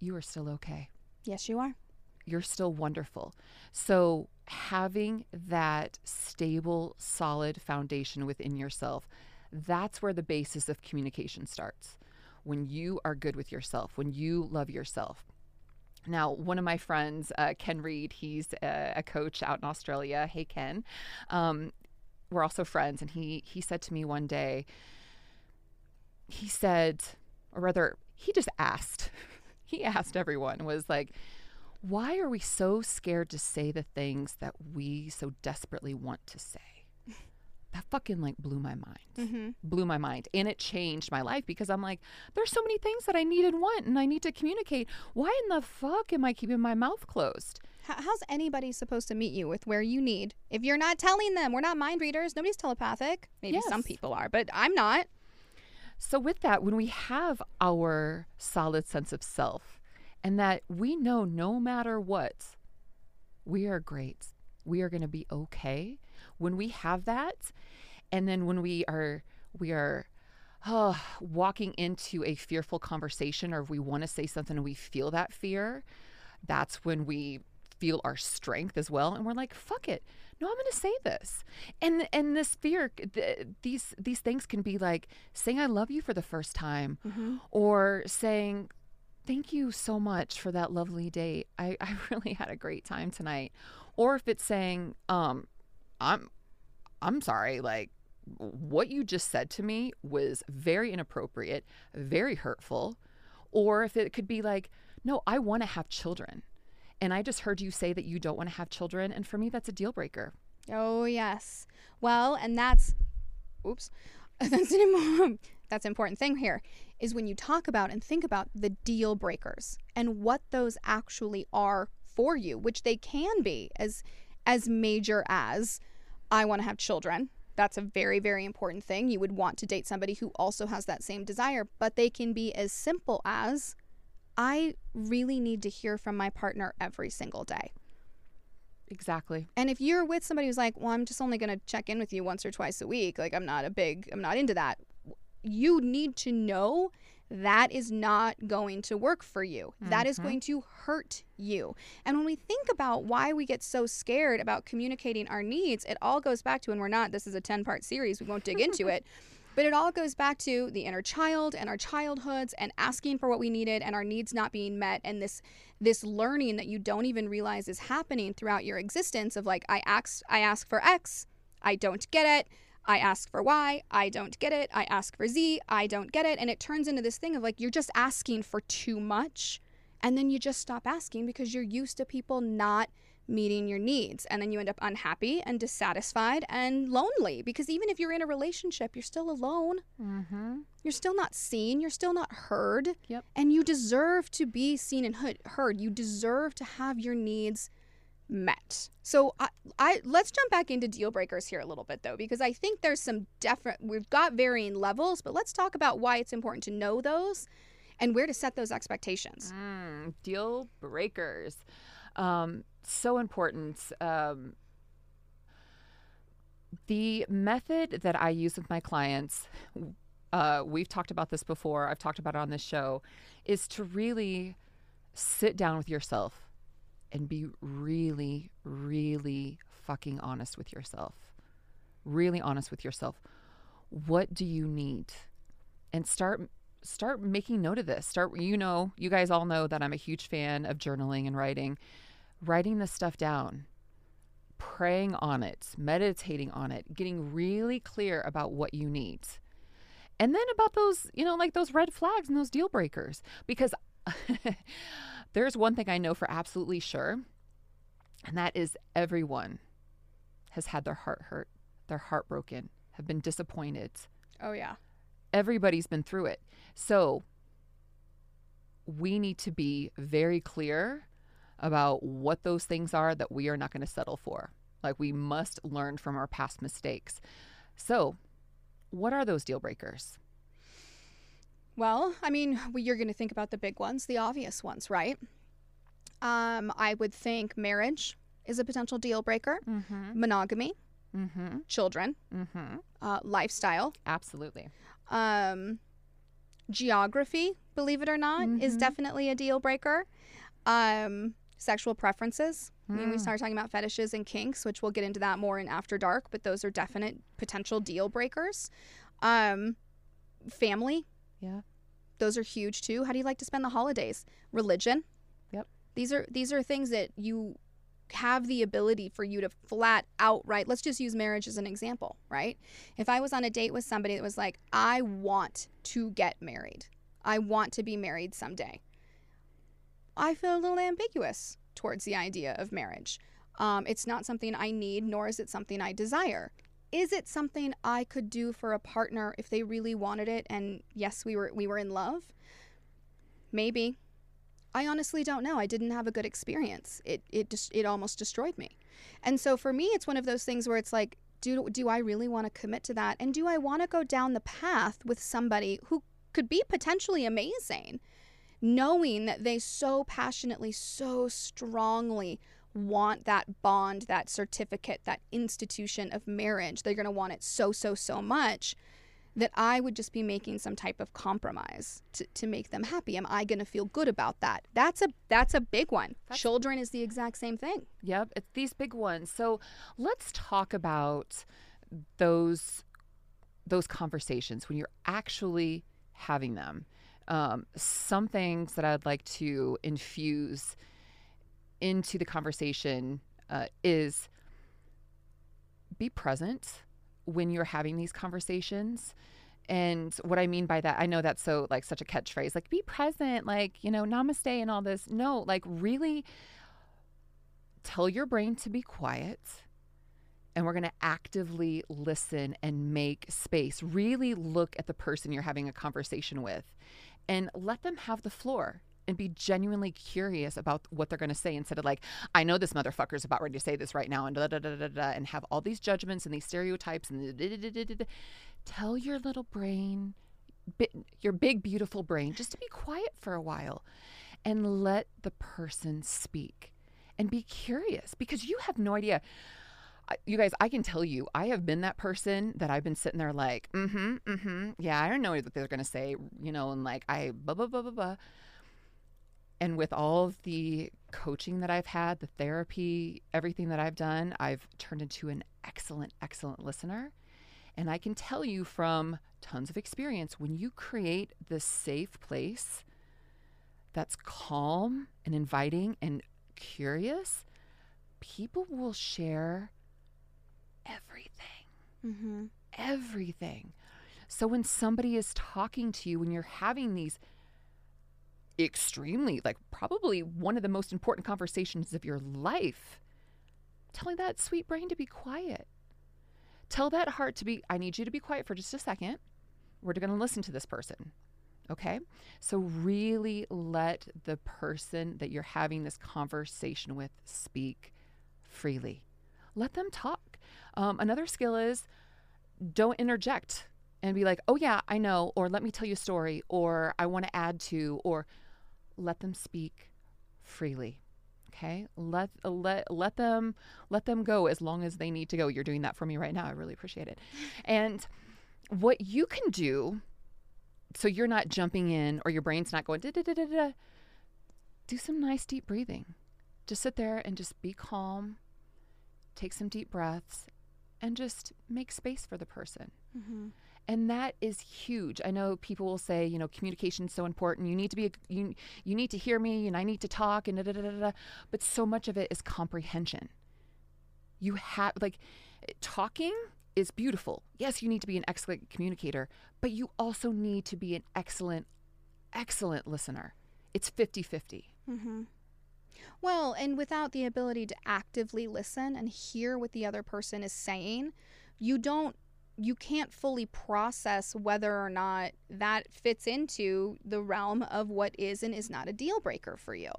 you are still okay Yes, you are. you're still wonderful. So, having that stable, solid foundation within yourself, that's where the basis of communication starts. When you are good with yourself, when you love yourself. Now, one of my friends, uh, Ken Reed, he's a, a coach out in Australia. Hey, Ken. Um, we're also friends, and he he said to me one day, he said, or rather, he just asked, he asked everyone, was like, why are we so scared to say the things that we so desperately want to say? That fucking like blew my mind. Mm-hmm. Blew my mind. And it changed my life because I'm like, there's so many things that I need and want and I need to communicate. Why in the fuck am I keeping my mouth closed? How's anybody supposed to meet you with where you need if you're not telling them? We're not mind readers. Nobody's telepathic. Maybe some people are, but I'm not. So, with that, when we have our solid sense of self and that we know no matter what, we are great, we are going to be okay. When we have that, and then when we are, we are, uh, walking into a fearful conversation, or if we want to say something and we feel that fear, that's when we feel our strength as well, and we're like, "Fuck it, no, I'm going to say this." And and this fear, th- these these things can be like saying "I love you" for the first time, or saying thank you so much for that lovely date. I, I really had a great time tonight. Or if it's saying, um, I'm I'm sorry, like what you just said to me was very inappropriate, very hurtful. Or if it could be like, no, I want to have children. And I just heard you say that you don't want to have children. And for me, that's a deal breaker. Oh yes. Well, and that's oops. That's an that's an important thing here is when you talk about and think about the deal breakers and what those actually are for you, which they can be as as major as I want to have children. That's a very very important thing. You would want to date somebody who also has that same desire, but they can be as simple as I really need to hear from my partner every single day. Exactly. And if you're with somebody who's like, well, I'm just only going to check in with you once or twice a week, like I'm not a big, I'm not into that, you need to know that is not going to work for you. That is going mm-hmm. to hurt you. And when we think about why we get so scared about communicating our needs, it all goes back to, and we're not, this is a 10 part series, we won't dig into it. But it all goes back to the inner child and our childhoods and asking for what we needed and our needs not being met and this this learning that you don't even realize is happening throughout your existence of like I ask I ask for X, I don't get it. I ask for Y, I don't get it. I ask for Z, I don't get it. And it turns into this thing of like you're just asking for too much and then you just stop asking because you're used to people not meeting your needs and then you end up unhappy and dissatisfied and lonely because even if you're in a relationship you're still alone Mm-hmm. you're still not seen you're still not heard Yep. and you deserve to be seen and heard- heard you deserve to have your needs met so I, I let's jump back into deal breakers here a little bit though because i think there's some definite we've got varying levels but let's talk about why it's important to know those and where to set those expectations Mm, deal breakers. Um, so important. Um, the method that I use with my clients, uh, we've talked about this before, I've talked about it on this show, is to really sit down with yourself and be really, really fucking honest with yourself. Really honest with yourself. What do you need? And start start making note of this. Start you know, you guys all know that I'm a huge fan of journaling and writing. Writing this stuff down. Praying on it, meditating on it, getting really clear about what you need. And then about those, you know, like those red flags and those deal breakers because there's one thing I know for absolutely sure, and that is everyone has had their heart hurt, their heart broken, have been disappointed. oh yeah Everybody's been through it. So we need to be very clear about what those things are that we are not going to settle for. Like we must learn from our past mistakes. So, what are those deal breakers? Well, I mean, well, you're going to think about the big ones, the obvious ones, right? Um, I would think marriage is a potential deal breaker, Mm-hmm. monogamy, Mm-hmm. children, Mm-hmm. uh, lifestyle, Absolutely. um, geography, believe it or not, is Mhm. definitely a deal breaker. Um, sexual preferences. I mean, we Mm. start talking about fetishes and kinks, which we'll get into that more in After Dark, but those are definite potential deal breakers. Um, family, Yeah. those are huge too. How do you like to spend the holidays? Religion. Yep. These are these are things that you have the ability for you to flat outright let's just use marriage as an example right if i was on a date with somebody that was like i want to get married i want to be married someday i feel a little ambiguous towards the idea of marriage um, it's not something i need nor is it something i desire is it something i could do for a partner if they really wanted it and yes we were we were in love maybe I honestly don't know. I didn't have a good experience. It it just it almost destroyed me. And so for me it's one of those things where it's like do do I really want to commit to that and do I want to go down the path with somebody who could be potentially amazing knowing that they so passionately so strongly want that bond, that certificate, that institution of marriage. They're going to want it so so so much that I would just be making some type of compromise to, to make them happy. Am I going to feel good about that? That's a that's a big one. That's- Children is the exact same thing. Yep, it's these big ones. So let's talk about those those conversations when you're actually having them. Um, some things that I'd like to infuse into the conversation uh, is be present when you're having these conversations. And what I mean by that, I know that's so like such a catchphrase, like be present, like, you know, namaste and all this. No, like really tell your brain to be quiet. And we're going to actively listen and make space. Really look at the person you're having a conversation with and let them have the floor and be genuinely curious about what they're going to say instead of like, I know this motherfucker's about ready to say this right now and da da da da da and have all these judgments and these stereotypes and da, da, da, da, tell your little brain, your big beautiful brain, just to be quiet for a while and let the person speak and be curious because you have no idea. You guys, I can tell you, I have been that person that I've been sitting there like, mm-hmm, mm-hmm, yeah, I don't know what they're gonna say, you know, and like I blah blah blah blah blah. And with all of the coaching that I've had, the therapy, everything that I've done, I've turned into an excellent, excellent listener. And I can tell you from tons of experience when you create this safe place that's calm and inviting and curious, people will share everything. Mm-hmm. Everything. So when somebody is talking to you, when you're having these extremely, like probably one of the most important conversations of your life, telling that sweet brain to be quiet. Tell that heart to be, I need you to be quiet for just a second. We're going to listen to this person. Okay. So, really let the person that you're having this conversation with speak freely. Let them talk. Um, another skill is don't interject and be like, oh, yeah, I know, or let me tell you a story, or I want to add to, or let them speak freely. Okay, let let let them let them go as long as they need to go. You're doing that for me right now. I really appreciate it. And what you can do, so you're not jumping in or your brain's not going da da da da da. Do some nice deep breathing. Just sit there and just be calm. Take some deep breaths, and just make space for the person. Mm-hmm. And that is huge. I know people will say, you know, communication is so important. You need to be, a, you, you need to hear me and I need to talk and da, da, da, da, da. But so much of it is comprehension. You have, like, talking is beautiful. Yes, you need to be an excellent communicator, but you also need to be an excellent, excellent listener. It's 50 50. Mm-hmm. Well, and without the ability to actively listen and hear what the other person is saying, you don't you can't fully process whether or not that fits into the realm of what is and is not a deal breaker for you.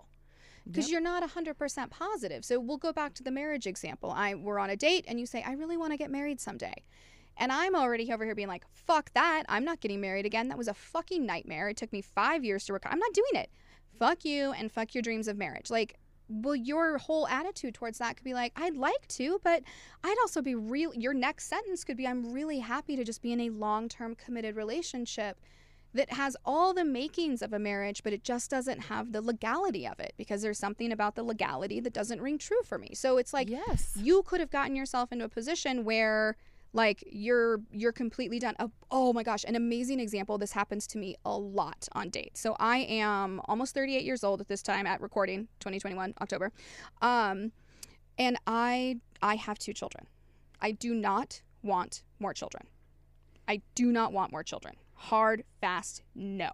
Because Yep. you're not 100% positive. So we'll go back to the marriage example. I we're on a date and you say i really want to get married someday. And i'm already over here being like fuck that. I'm not getting married again. That was a fucking nightmare. It took me five years to work i'm not doing it. Fuck you and fuck your dreams of marriage. Like well your whole attitude towards that could be like i'd like to but i'd also be real your next sentence could be i'm really happy to just be in a long-term committed relationship that has all the makings of a marriage but it just doesn't have the legality of it because there's something about the legality that doesn't ring true for me so it's like yes. you could have gotten yourself into a position where like you're you're completely done oh, oh my gosh an amazing example this happens to me a lot on dates so i am almost 38 years old at this time at recording 2021 october um And I I have two children. I do not want more children. I do not want more children. Hard, fast, no.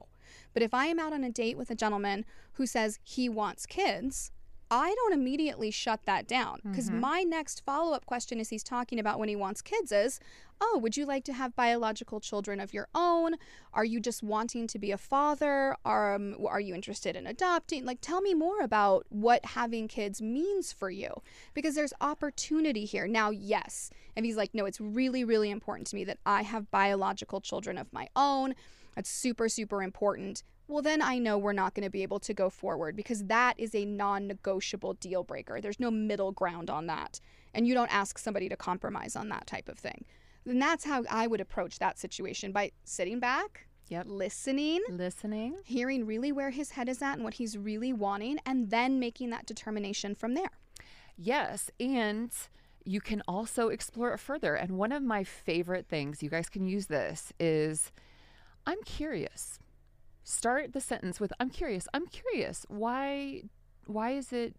But if I am out on a date with a gentleman who says he wants kids, I don't immediately shut that down because Mhm. my next follow up question as he's talking about when he wants kids is, Oh, would you like to have biological children of your own? Are you just wanting to be a father? Um, are you interested in adopting? Like, tell me more about what having kids means for you because there's opportunity here. Now, yes. If he's like, No, it's really, really important to me that I have biological children of my own. That's super, super important well, then I know we're not going to be able to go forward because that is a non negotiable deal breaker. There's no middle ground on that. And you don't ask somebody to compromise on that type of thing. Then that's how I would approach that situation by sitting back, Yep. listening, Listening. hearing really where his head is at and what he's really wanting, and then making that determination from there. Yes. And you can also explore it further. And one of my favorite things, you guys can use this, is I'm curious. Start the sentence with I'm curious. I'm curious. Why why is it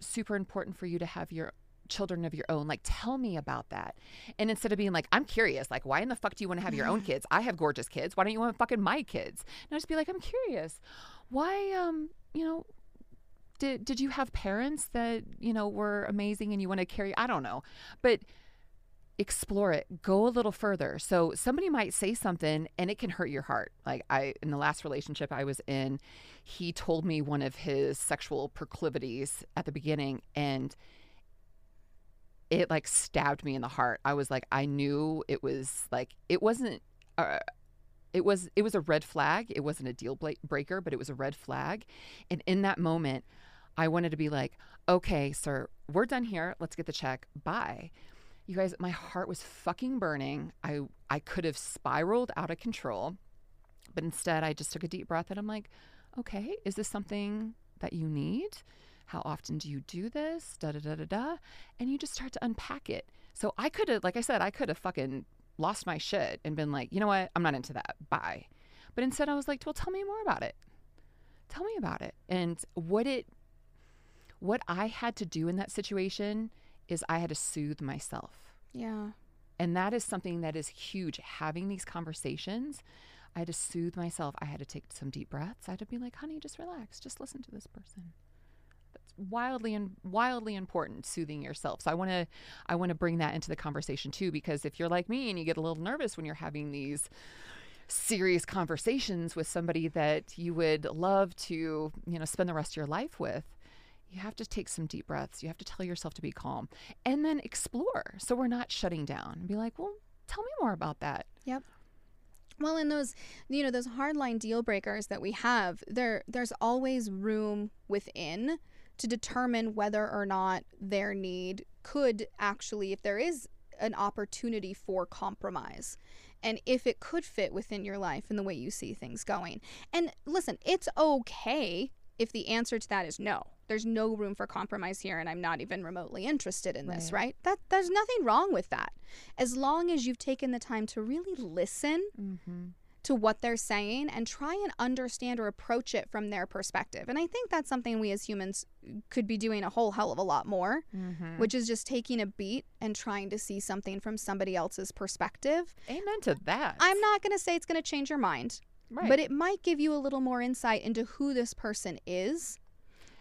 super important for you to have your children of your own? Like tell me about that. And instead of being like, I'm curious, like why in the fuck do you want to have your own kids? I have gorgeous kids. Why don't you want fucking my kids? And just be like, I'm curious. Why um, you know, did did you have parents that you know were amazing and you want to carry i don't know but explore it go a little further so somebody might say something and it can hurt your heart like i in the last relationship i was in he told me one of his sexual proclivities at the beginning and it like stabbed me in the heart i was like i knew it was like it wasn't uh, it was it was a red flag it wasn't a deal breaker but it was a red flag and in that moment I wanted to be like, okay, sir, we're done here. Let's get the check. Bye. You guys, my heart was fucking burning. I I could have spiraled out of control. But instead I just took a deep breath and I'm like, okay, is this something that you need? How often do you do this? Da da da da da. And you just start to unpack it. So I could have, like I said, I could have fucking lost my shit and been like, you know what? I'm not into that. Bye. But instead I was like, well, tell me more about it. Tell me about it. And what it what I had to do in that situation is I had to soothe myself. Yeah. And that is something that is huge. Having these conversations, I had to soothe myself. I had to take some deep breaths. I had to be like, honey, just relax. Just listen to this person. That's wildly and wildly important, soothing yourself. So I want to I want to bring that into the conversation too, because if you're like me and you get a little nervous when you're having these serious conversations with somebody that you would love to, you know, spend the rest of your life with, you have to take some deep breaths. You have to tell yourself to be calm and then explore. So we're not shutting down and be like, well, tell me more about that. Yep. Well, in those, you know, those hardline deal breakers that we have, there, there's always room within to determine whether or not their need could actually, if there is an opportunity for compromise, and if it could fit within your life and the way you see things going. And listen, it's okay if the answer to that is no. There's no room for compromise here and I'm not even remotely interested in this, Right. right? That there's nothing wrong with that. As long as you've taken the time to really listen Mm-hmm. to what they're saying and try and understand or approach it from their perspective. And I think that's something we as humans could be doing a whole hell of a lot more, Mm-hmm. which is just taking a beat and trying to see something from somebody else's perspective. Amen to that. I'm not going to say it's going to change your mind, right. but it might give you a little more insight into who this person is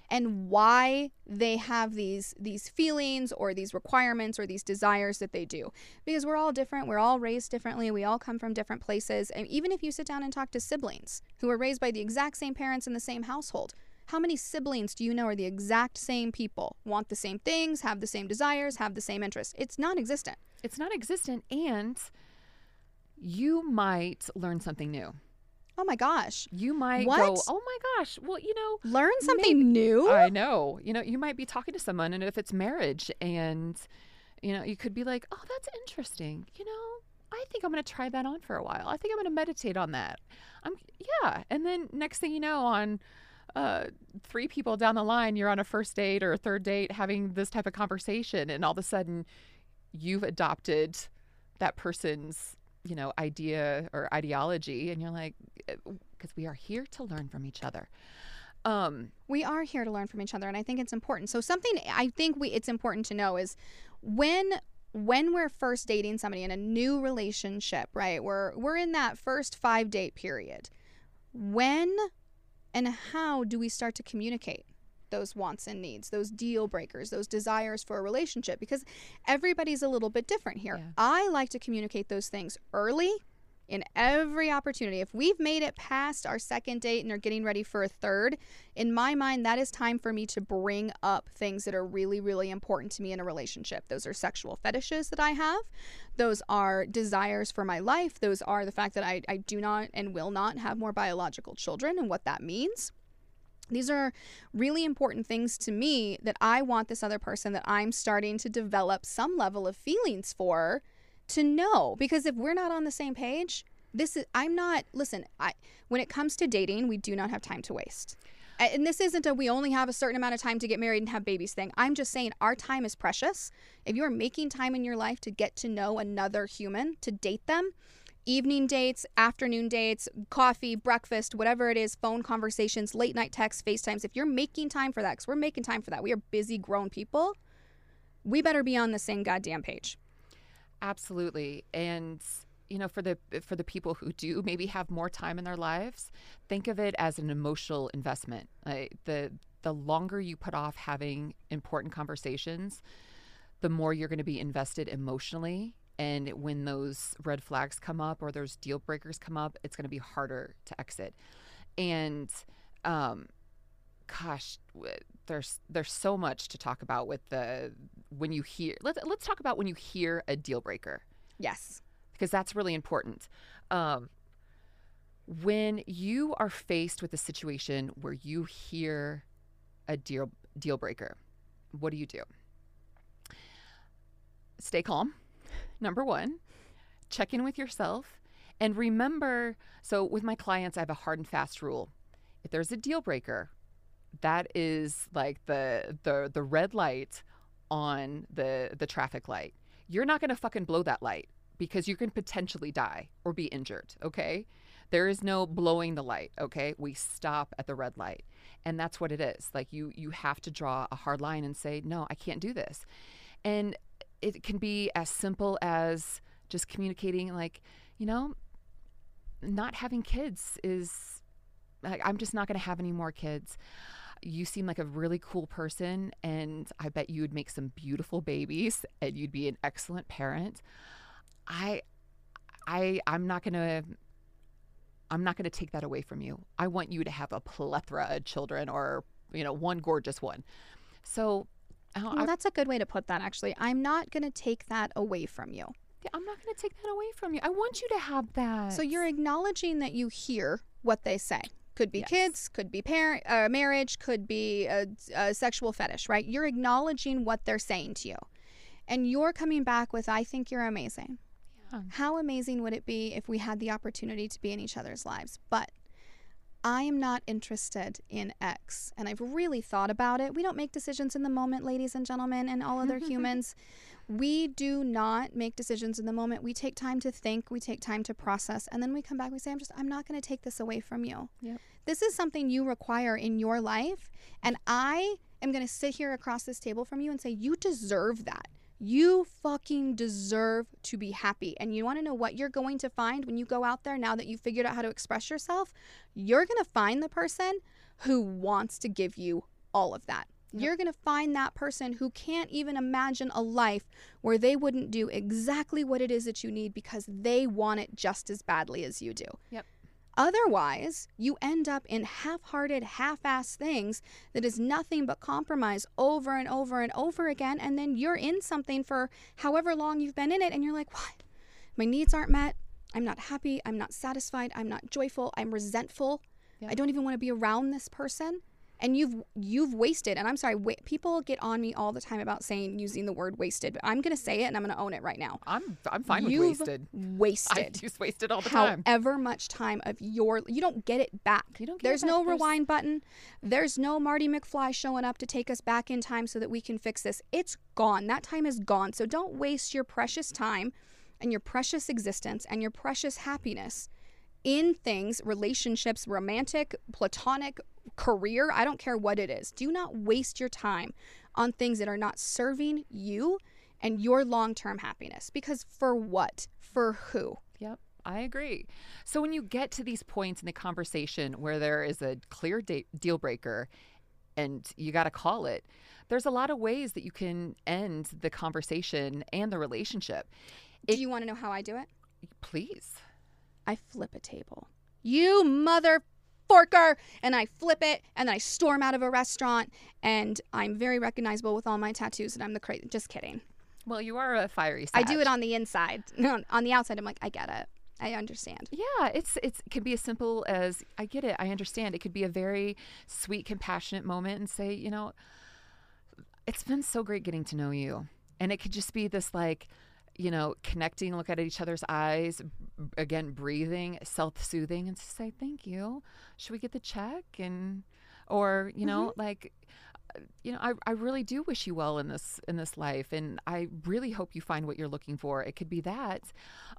and why they have these these feelings or these requirements or these desires that they do. Because we're all different. We're all raised differently. We all come from different places. And even if you sit down and talk to siblings who were raised by the exact same parents in the same household how many siblings do you know are the exact same people? Want the same things have the same desires have the same interests? It's non-existent. It's non-existent and you might learn something new. Oh my gosh You might go, What? oh my gosh, well, you know, learn something new I know. You know, you might be talking to someone, and if it's marriage, and you know, you could be like, "Oh, that's interesting." You know, I think I'm going to try that on for a while. I think I'm going to meditate on that. I'm yeah, and then next thing you know, on uh, three people down the line, you're on a first date or a third date having this type of conversation, and all of a sudden, you've adopted that person's you know idea or ideology, and you're like, because we are here to learn from each other. Um, we are here to learn from each other and i think it's important so something i think we it's important to know is when when we're first dating somebody in a new relationship right we're we're in that first five date period when and how do we start to communicate those wants and needs those deal breakers those desires for a relationship because everybody's a little bit different here Yeah. i like to communicate those things early in every opportunity if we've made it past our second date and are getting ready for a third in my mind, that is time for me to bring up things that are really, really important to me in a relationship. Those are sexual fetishes that I have. Those are desires for my life. Those are the fact that I, I do not and will not have more biological children and what that means. These are really important things to me that I want this other person that I'm starting to develop some level of feelings for to know. Because if we're not on the same page, this is I'm not listen, I when it comes to dating, we do not have time to waste. And this isn't a we only have a certain amount of time to get married and have babies thing. I'm just saying our time is precious. If you're making time in your life to get to know another human, to date them, evening dates, afternoon dates, coffee, breakfast, whatever it is, phone conversations, late night texts, FaceTimes, if you're making time for that, because we're making time for that, we are busy grown people, we better be on the same goddamn page. Absolutely. And you know, for the for the people who do maybe have more time in their lives, think of it as an emotional investment. Like the the longer you put off having important conversations, the more you're going to be invested emotionally. And when those red flags come up or those deal breakers come up, it's going to be harder to exit. And um, gosh, there's there's so much to talk about with the when you hear. Let's let's talk about when you hear a deal breaker Yes. because that's really important. Um, when you are faced with a situation where you hear a deal deal breaker, what do you do? Stay calm. Number one, check in with yourself, and remember. So, with my clients, I have a hard and fast rule: if there's a deal breaker, that is like the the the red light on the the traffic light. You're not going to fucking blow that light because you can potentially die or be injured, okay? There is no blowing the light, okay? We stop at the red light. And that's what it is. Like you you have to draw a hard line and say, "No, I can't do this." And it can be as simple as just communicating like, you know, not having kids is like, I'm just not going to have any more kids. You seem like a really cool person, and I bet you would make some beautiful babies, and you'd be an excellent parent. I, I, I'm not gonna. I'm not going to take that away from you. I want you to have a plethora of children, or you know, one gorgeous one. So, uh, Well, I, that's a good way to put that, actually. I'm not going to take that away from you. I'm not going to take that away from you. I want you to have that. So you're acknowledging that you hear what they say. Could be Yes. kids, could be parent, uh, marriage, could be a, a sexual fetish, right? You're acknowledging what they're saying to you. And you're coming back with, I think you're amazing. Yeah. How amazing would it be if we had the opportunity to be in each other's lives? But I am not interested in X. And I've really thought about it. We don't make decisions in the moment, ladies and gentlemen, and all other humans. We do not make decisions in the moment. We take time to think, we take time to process, and then we come back. We say, I'm just, I'm not going to take this away from you. Yep. This is something you require in your life. And I am going to sit here across this table from you and say, You deserve that. You fucking deserve to be happy. And you want to know what you're going to find when you go out there now that you've figured out how to express yourself? You're going to find the person who wants to give you all of that. You're going to find that person who can't even imagine a life where they wouldn't do exactly what it is that you need because they want it just as badly as you do. Yep. Otherwise, you end up in half hearted, half assed things that is nothing but compromise over and over and over again. And then you're in something for however long you've been in it, and you're like, what? My needs aren't met. I'm not happy. I'm not satisfied. I'm not joyful. I'm resentful. I don't even want to be around this person. And you've you've wasted. And I'm sorry, wa- people get on me all the time about saying using the word wasted, but I'm going to say it and I'm going to own it right now. I'm I'm fine with You've wasted. I Wasted just wasted all the time. however much time of your you don't get it back. You don't get it There's back. no There's- rewind button. There's no Marty McFly showing up to take us back in time so that we can fix this. It's gone. That time is gone. So don't waste your precious time and your precious existence and your precious happiness in things, relationships, romantic, platonic, career, I don't care what it is. Do not waste your time on things that are not serving you and your long term happiness. Because for what? For who? Yep. I agree. So when you get to these points in the conversation where there is a clear de- deal breaker and you got to call it, there's a lot of ways that you can end the conversation and the relationship. do you want to know how I do it? Please. I flip a table. You mother forker and I flip it and then I storm out of a restaurant and I'm very recognizable with all my tattoos and I'm the crazy just kidding. Well, you are a fiery I do it on the inside. No, on the outside I'm like I get it. I understand. Yeah, it's it's it could be as simple as I get it, I understand. It could be a very sweet, compassionate moment and say, you know, it's been so great getting to know you. And it could just be this like, you know, connecting, look at each other's eyes, again, breathing, self-soothing, and just say, "Thank you. Should we get the check?" And, or you know, like, uh, you know, I, I really do wish you well in this in this life, and I really hope you find what you're looking for. It could be that.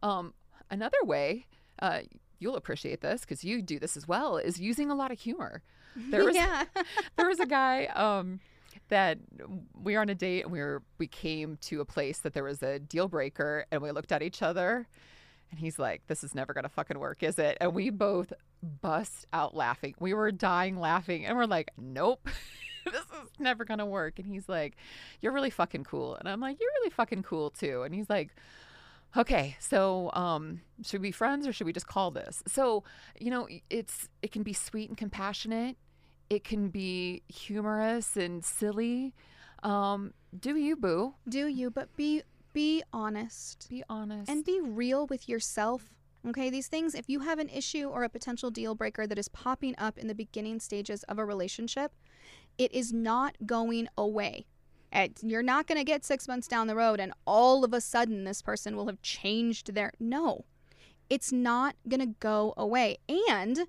Um, another way, uh, you'll appreciate this because you do this as well, is using a lot of humor. There was yeah. there was a guy um, that we were on a date and we were we came to a place that there was a deal breaker and we looked at each other and he's like this is never gonna fucking work is it? And we both bust out laughing. We were dying laughing and we're like nope this is never gonna work. And he's like you're really fucking cool. And i'm like you're really fucking cool too. And he's like okay so um should we be friends or should we just call this? So you know it's it can be sweet and compassionate it can be humorous and silly um do you boo do you but be be honest be honest and be real with yourself. Okay, these things, if you have an issue or a potential deal breaker that is popping up in the beginning stages of a relationship, it is not going away. And you're not going to get six months down the road and all of a sudden this person will have changed their. No, it's not going to go away. And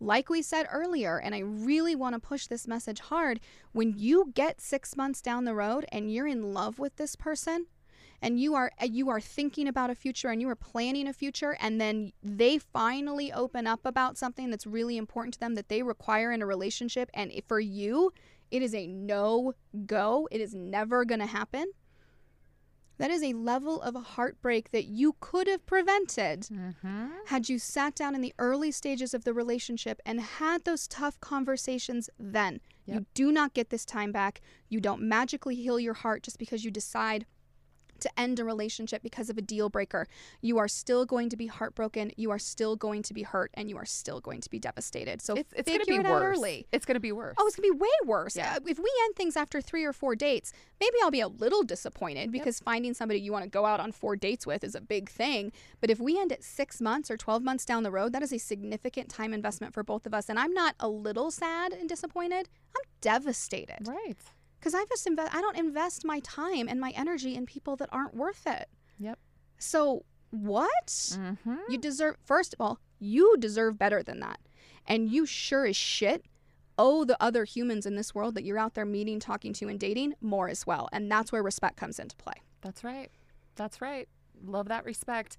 like we said earlier, and I really want to push this message hard when you get six months down the road and you're in love with this person, and you are you are thinking about a future and you are planning a future and then they finally open up about something that's really important to them that they require in a relationship and for you it is a no go it is never going to happen that is a level of heartbreak that you could have prevented mm-hmm. had you sat down in the early stages of the relationship and had those tough conversations then. You do not get this time back. You don't magically heal your heart just because you decide to end a relationship because of a deal breaker. You are still going to be heartbroken. You are still going to be hurt, and you are still going to be devastated. So it's, it's gonna be it worse early. it's gonna be worse Oh, it's gonna be way worse. Yeah. Uh, If we end things after three or four dates, maybe I'll be a little disappointed because finding somebody you want to go out on four dates with is a big thing. But if we end at six months or 12 months down the road, that is a significant time investment for both of us. And I'm not a little sad and disappointed, I'm devastated right because I've just invest. I don't invest my time and my energy in people that aren't worth it. Yep. So what? mm-hmm. You deserve, first of all, you deserve better than that. And you sure as shit owe the other humans in this world that you're out there meeting, talking to, and dating more as well. And that's where respect comes into play. That's right. That's right. Love that respect.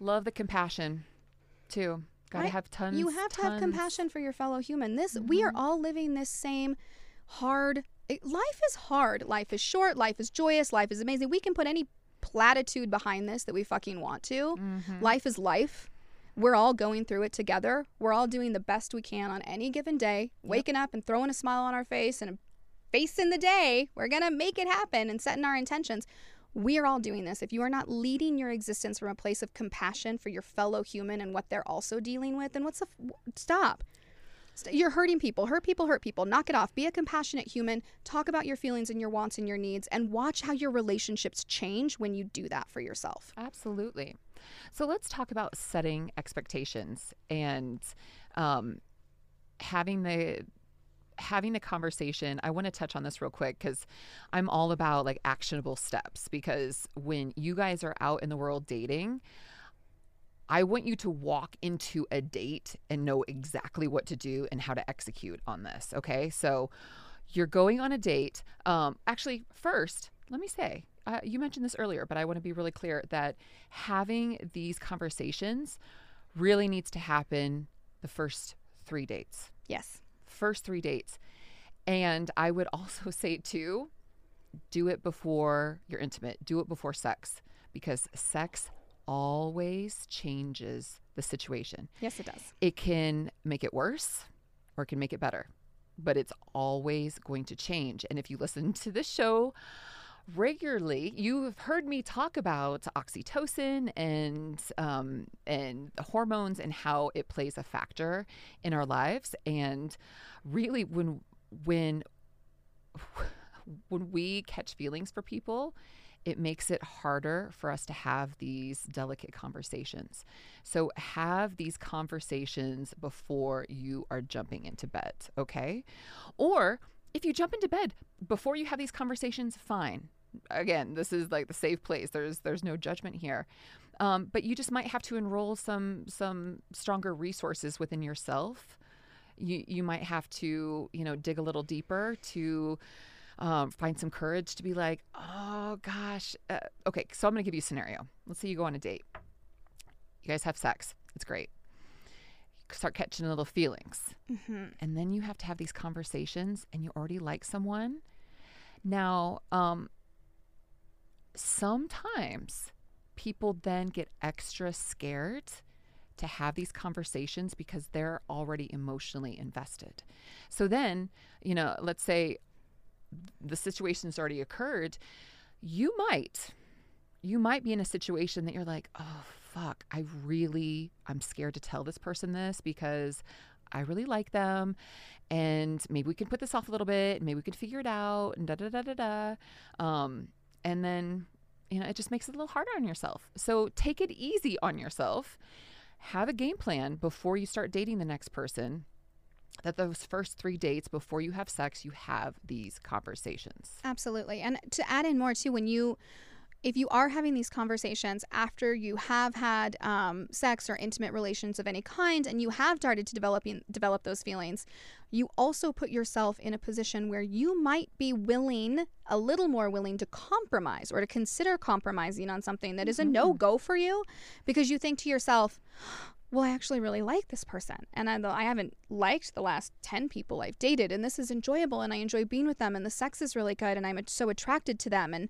Love the compassion, too. Got to Right. have tons. you have to have compassion for your fellow human. This, we are all living this same hard, it, life is hard. Life is short. Life is joyous. Life is amazing. We can put any platitude behind this that we fucking want to. Mhm. Life is life. We're all going through it together. We're all doing the best we can on any given day, waking up and throwing a smile on our face and facing the day. We're going to make it happen and setting our intentions. We are all doing this. If you are not leading your existence from a place of compassion for your fellow human and what they're also dealing with, then what's the f- stop? You're hurting people. Hurt people, hurt people. Knock it off. Be a compassionate human. Talk about your feelings and your wants and your needs and watch how your relationships change when you do that for yourself. Absolutely. So let's talk about setting expectations and um, having the having the conversation. I want to touch on this real quick because I'm all about like actionable steps because when you guys are out in the world dating, I want you to walk into a date and know exactly what to do and how to execute on this. Okay. So you're going on a date. Um, actually, first, let me say, uh, you mentioned this earlier, but I want to be really clear that having these conversations really needs to happen the first three dates. Yes. first three dates. And I would also say, too, do it before you're intimate, do it before sex, because sex always changes the situation. Yes, it does. It can make it worse or it can make it better, but it's always going to change. And if you listen to this show, regularly you've heard me talk about oxytocin and um, and hormones and how it plays a factor in our lives and really when when when we catch feelings for people it makes it harder for us to have these delicate conversations. So, have these conversations before you are jumping into bed, okay? Or if you jump into bed before you have these conversations, fine. Again, this is like the safe place. There's there's no judgment here. Um, but you just might have to enroll some some stronger resources within yourself. You you might have to you know dig a little deeper to um, find some courage to be like, oh gosh, uh, okay. So I'm gonna give you a scenario. Let's say you go on a date. You guys have sex. It's great. You start catching little feelings, Mm-hmm. and then you have to have these conversations, and you already like someone. Now, um, sometimes people then get extra scared to have these conversations because they're already emotionally invested. So then, you know, let's say the situation's already occurred, you might you might be in a situation that you're like, "Oh fuck, I really I'm scared to tell this person this because I really like them and maybe we can put this off a little bit maybe we could figure it out and da da da da da." Um and then you know, it just makes it a little harder on yourself. So take it easy on yourself. Have a game plan before you start dating the next person that those first three dates before you have sex, you have these conversations. Absolutely. And to add in more too, when you if you are having these conversations after you have had um, sex or intimate relations of any kind and you have started to developing develop those feelings you also put yourself in a position where you might be willing a little more willing to compromise or to consider compromising on something that is a no-go for you because you think to yourself well, I actually really like this person. And I, I haven't liked the last 10 people I've dated, and this is enjoyable, and I enjoy being with them, and the sex is really good, and I'm so attracted to them. And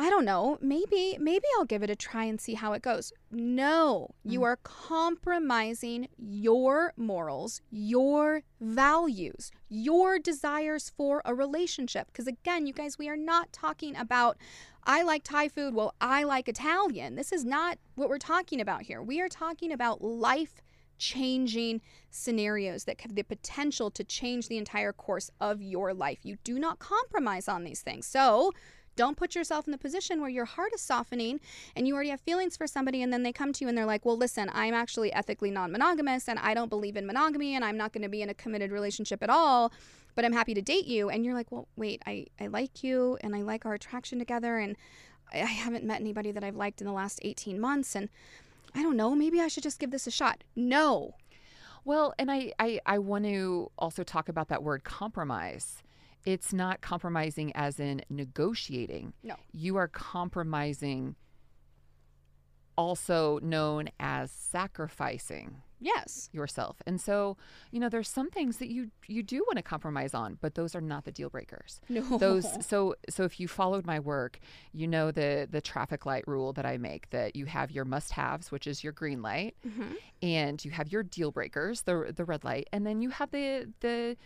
I don't know, maybe, maybe I'll give it a try and see how it goes. No, you mm. are compromising your morals, your values, your desires for a relationship. Because again, you guys, we are not talking about I like Thai food, well, I like Italian. This is not what we're talking about here. We are talking about life changing scenarios that have the potential to change the entire course of your life. You do not compromise on these things. So, don't put yourself in the position where your heart is softening and you already have feelings for somebody and then they come to you and they're like, "Well, listen, I'm actually ethically non-monogamous and I don't believe in monogamy and I'm not going to be in a committed relationship at all." But I'm happy to date you. And you're like, well, wait, I, I like you and I like our attraction together. And I, I haven't met anybody that I've liked in the last 18 months. And I don't know, maybe I should just give this a shot. No. Well, and I, I, I want to also talk about that word compromise. It's not compromising as in negotiating. No. You are compromising, also known as sacrificing Yes. yourself. And so, you know, there's some things that you you do want to compromise on, but those are not the deal breakers. No. Those so so if you followed my work, you know the the traffic light rule that I make that you have your must-haves, which is your green light, Mhm. and you have your deal breakers, the the red light, and then you have the the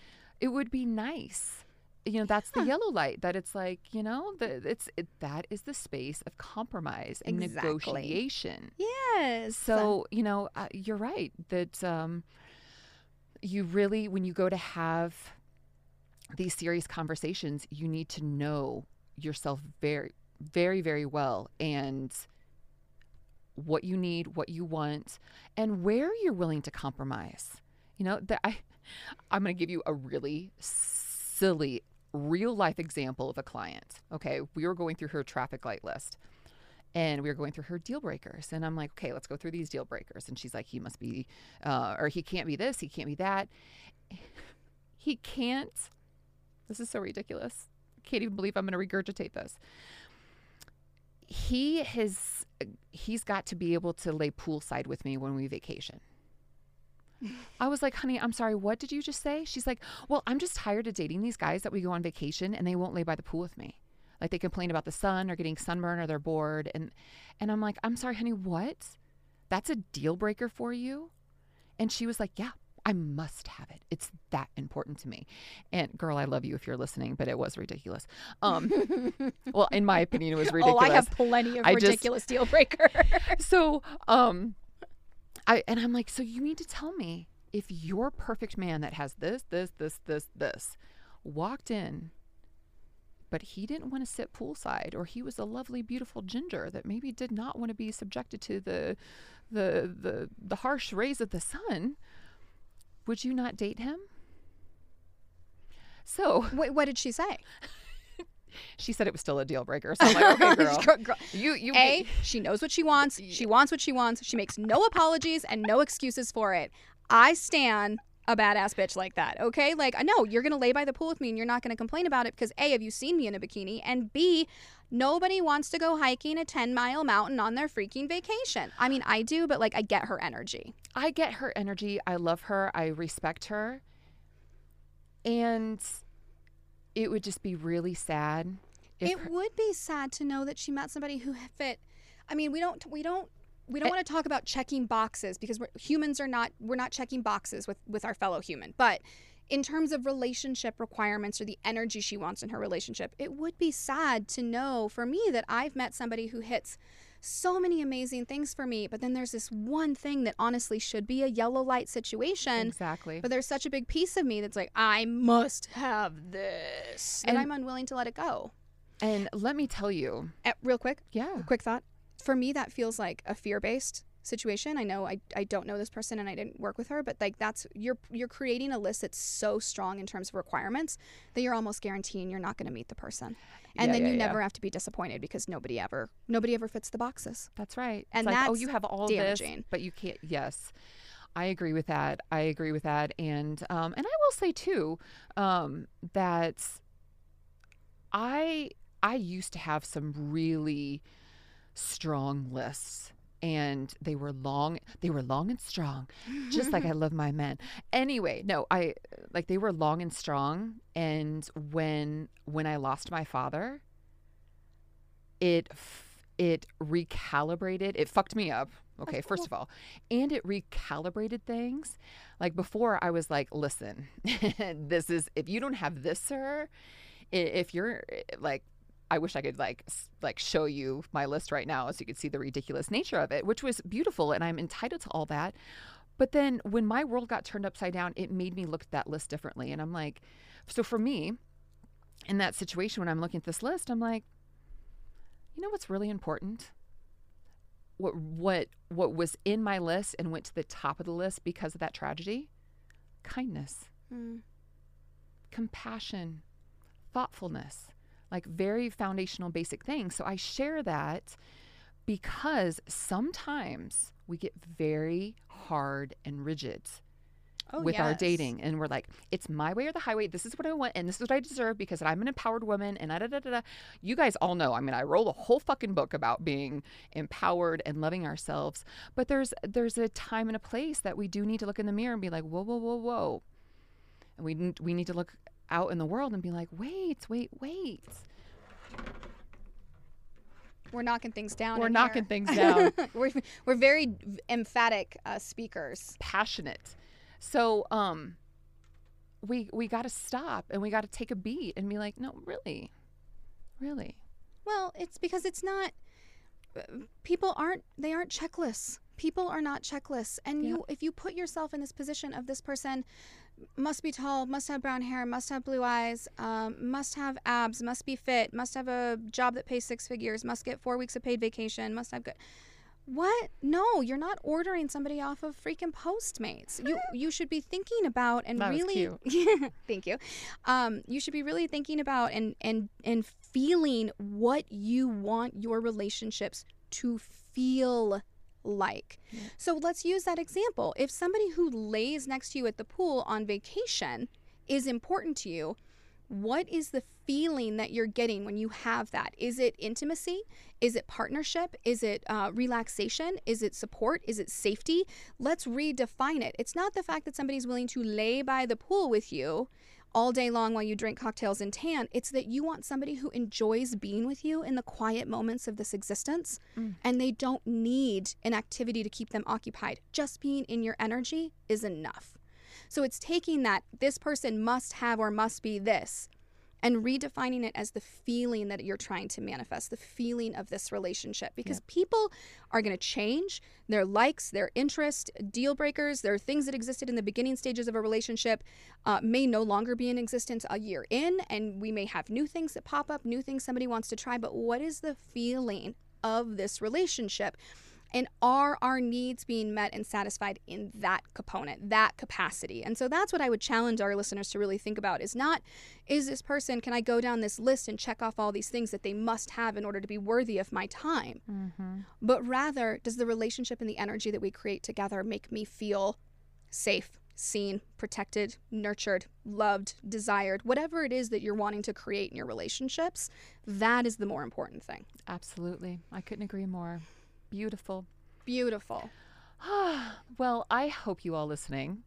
it would be nice. You know, that's the yellow light that it's like, you know, the it's it, that is the space of compromise and Exactly. negotiation. Yes. So, you know, uh, you're right that um, you really, when you go to have these serious conversations, you need to know yourself very, very, very well and what you need, what you want, and where you're willing to compromise. You know, that I, I'm going to give you a really silly real life example of a client. Okay, we were going through her traffic light list and we were going through her deal breakers and i'm like okay let's go through these deal breakers. And she's like he must be uh, or he can't be this he can't be that. He can't this is so ridiculous can't even believe i'm going to regurgitate this. He has he's got to be able to lay poolside with me when we vacation I was like, honey, I'm sorry, what did you just say? She's like, well, I'm just tired of dating these guys that we go on vacation and they won't lay by the pool with me. Like they complain about the sun or getting sunburn or they're bored. And and I'm like, I'm sorry, honey, what? That's a deal breaker for you? And she was like, Yeah, I must have it. It's that important to me. And girl, I love you if you're listening, but it was ridiculous. Um, well, in my opinion, it was ridiculous. Oh, I have plenty of I just- ridiculous deal breakers. so um i and i'm like so you need to tell me if your perfect man that has this this this this this walked in but he didn't want to sit poolside or he was a lovely beautiful ginger that maybe did not want to be subjected to the the the, the harsh rays of the sun would you not date him so Wait, what did she say? She said it was still a deal breaker so i'm like okay girl Girl- girl- you you A, she knows what she wants. She wants what she wants. She makes no apologies and no excuses for it. I stand a badass bitch like that. Okay, like I know you're gonna lay by the pool with me and you're not gonna complain about it because a, have you seen me in a bikini? And b, nobody wants to go hiking a 10 mile mountain on their freaking vacation. I mean, I do, but like I get her energy. I get her energy. I love her. I respect her. And it would just be really sad if it her- would be sad to know that she met somebody who fit. I mean, we don't we don't we don't eh I- want to talk about checking boxes because we're, humans are not we're not checking boxes with with our fellow human. But in terms of relationship requirements or the energy she wants in her relationship, it would be sad to know for me that I've met somebody who hits so many amazing things for me, but then there's this one thing that honestly should be a yellow light situation. exactly. But there's such a big piece of me that's like, I must have this. And, And- I'm unwilling to let it go. and let me tell you, Uh, real quick, yeah, quick thought. For me, that feels like a fear-based situation. I know I, I don't know this person and I didn't work with her, but like that's you're you're creating a list that's so strong in terms of requirements that you're almost guaranteeing you're not going to meet the person, and Yeah, then yeah, you yeah. never have to be disappointed because nobody ever nobody ever fits the boxes. that's right. And it's like, oh, you have all damaging. this, but you can't. Yes, I agree with that. I agree with that. And um, and I will say too um, that I I used to have some really strong lists and they were long they were long and strong just like I love my men. Anyway, no, I like they were long and strong and when when I lost my father it f- it recalibrated it fucked me up okay That's first of all and it recalibrated things like before i was like listen this is if you don't have this sir if you're like i wish i could like like show you my list right now so you could see the ridiculous nature of it which was beautiful and i'm entitled to all that. But then when my world got turned upside down it made me look at that list differently and i'm like so for me in that situation when i'm looking at this list i'm like you know what's really important? What what what was in my list and went to the top of the list because of that tragedy? Kindness. Mm. compassion. Thoughtfulness like very foundational basic things so i share that because sometimes we get very hard and rigid Oh, with our dating. And we're like it's my way or the highway. This is what i want and this is what i deserve because i'm an empowered woman and da, da, da, da, you guys all know i mean i wrote a whole fucking book about being empowered and loving ourselves but there's there's a time and a place that we do need to look in the mirror and be like whoa whoa whoa whoa. And we we need to look out in the world and be like wait wait wait We're knocking things down. We're in knocking here. things down. we're we're very emphatic uh, speakers. passionate. So um we we got to stop and we got to take a beat and be like, "No, really. Really. Well, it's because it's not. uh, People aren't. They aren't checklists. People are not checklists. And you, if you put yourself in this position of this person, must be tall, must have brown hair, must have blue eyes, um, must have abs, must be fit, must have a job that pays six figures, must get four weeks of paid vacation, must have good. What? No, you're not ordering somebody off of freaking Postmates. You you should be thinking about and That really thank you. Um, you should be really thinking about and and and feeling what you want your relationships to feel like. So let's use that example. If somebody who lays next to you at the pool on vacation is important to you, what is the feeling that you're getting when you have that? Is it intimacy? Is it partnership? Is it uh, relaxation? Is it support? Is it safety? Let's redefine it. It's not the fact that somebody's willing to lay by the pool with you all day long while you drink cocktails and tan. It's that you want somebody who enjoys being with you in the quiet moments of this existence mm. and they don't need an activity to keep them occupied. Just being in your energy is enough. So it's taking that this person must have or must be this and redefining it as the feeling that you're trying to manifest, the feeling of this relationship. Because people are going to change their likes, their interest, deal breakers, there are things that existed in the beginning stages of a relationship uh, may no longer be in existence a year in, and we may have new things that pop up, new things somebody wants to try. But what is the feeling of this relationship? And are our needs being met and satisfied in that component, that capacity? And so that's what I would challenge our listeners to really think about is not, is this person, can I go down this list and check off all these things that they must have in order to be worthy of my time? Mm-hmm. But rather, does the relationship and the energy that we create together make me feel safe, seen, protected, nurtured, loved, desired, whatever it is that you're wanting to create in your relationships, that is the more important thing. Absolutely. I couldn't agree more. Beautiful. Beautiful. well, I hope you all listening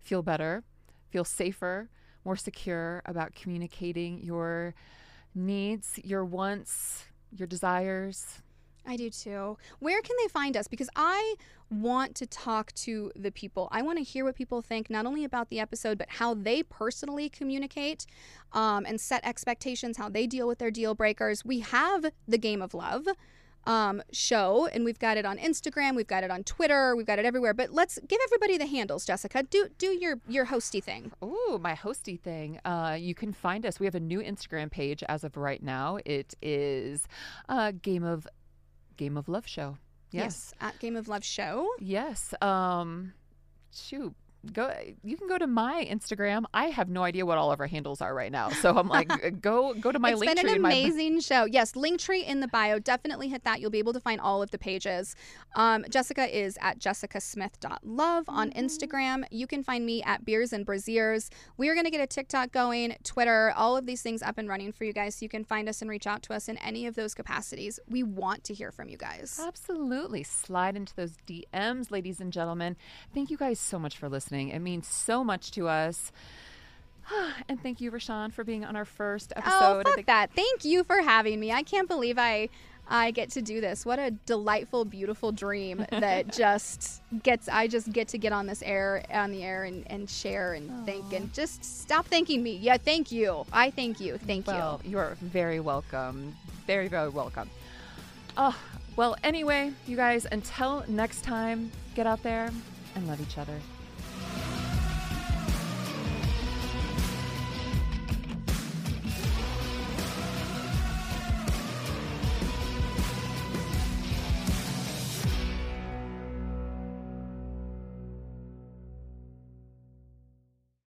feel better, feel safer, more secure about communicating your needs, your wants, your desires. I do too. Where can they find us? Because I want to talk to the people. I want to hear what people think, not only about the episode, but how they personally communicate um, and set expectations, how they deal with their deal breakers. We have the game of love um, show, and we've got it on Instagram, we've got it on Twitter, we've got it everywhere. But let's give everybody the handles, Jessica. Do do your your hosty thing. Oh, my hosty thing. Uh, you can find us. We have a new Instagram page as of right now. It is a game of game of love show. Yes, yes at Game of Love Show. Yes. Um, shoot go you can go to my instagram. I have no idea what all of our handles are right now. So i'm like go go to my it's link been an amazing my... show. Yes link tree in the bio. Definitely hit that. You'll be able to find all of the pages. Um, jessica is at jessicasmith.love on mm-hmm. instagram. You can find me at beers and brassieres. We are going to get a tiktok going twitter all of these things up and running for you guys. So you can find us and reach out to us in any of those capacities. We want to hear from you guys. Absolutely. Slide into those dms ladies and gentlemen. Thank you guys so much for listening listening. It means so much to us. and thank you, Rochonne, for being on our first oh, episode. Oh, fuck that. Thank you for having me. I can't believe I I get to do this. What a delightful, beautiful dream that just gets I just get to get on this air on the air and, and share and Aww. think and just stop thanking me. Yeah, thank you. I thank you. Thank well, you. You're very welcome. Very, very welcome. Oh, well, anyway, you guys, until next time, get out there and love each other.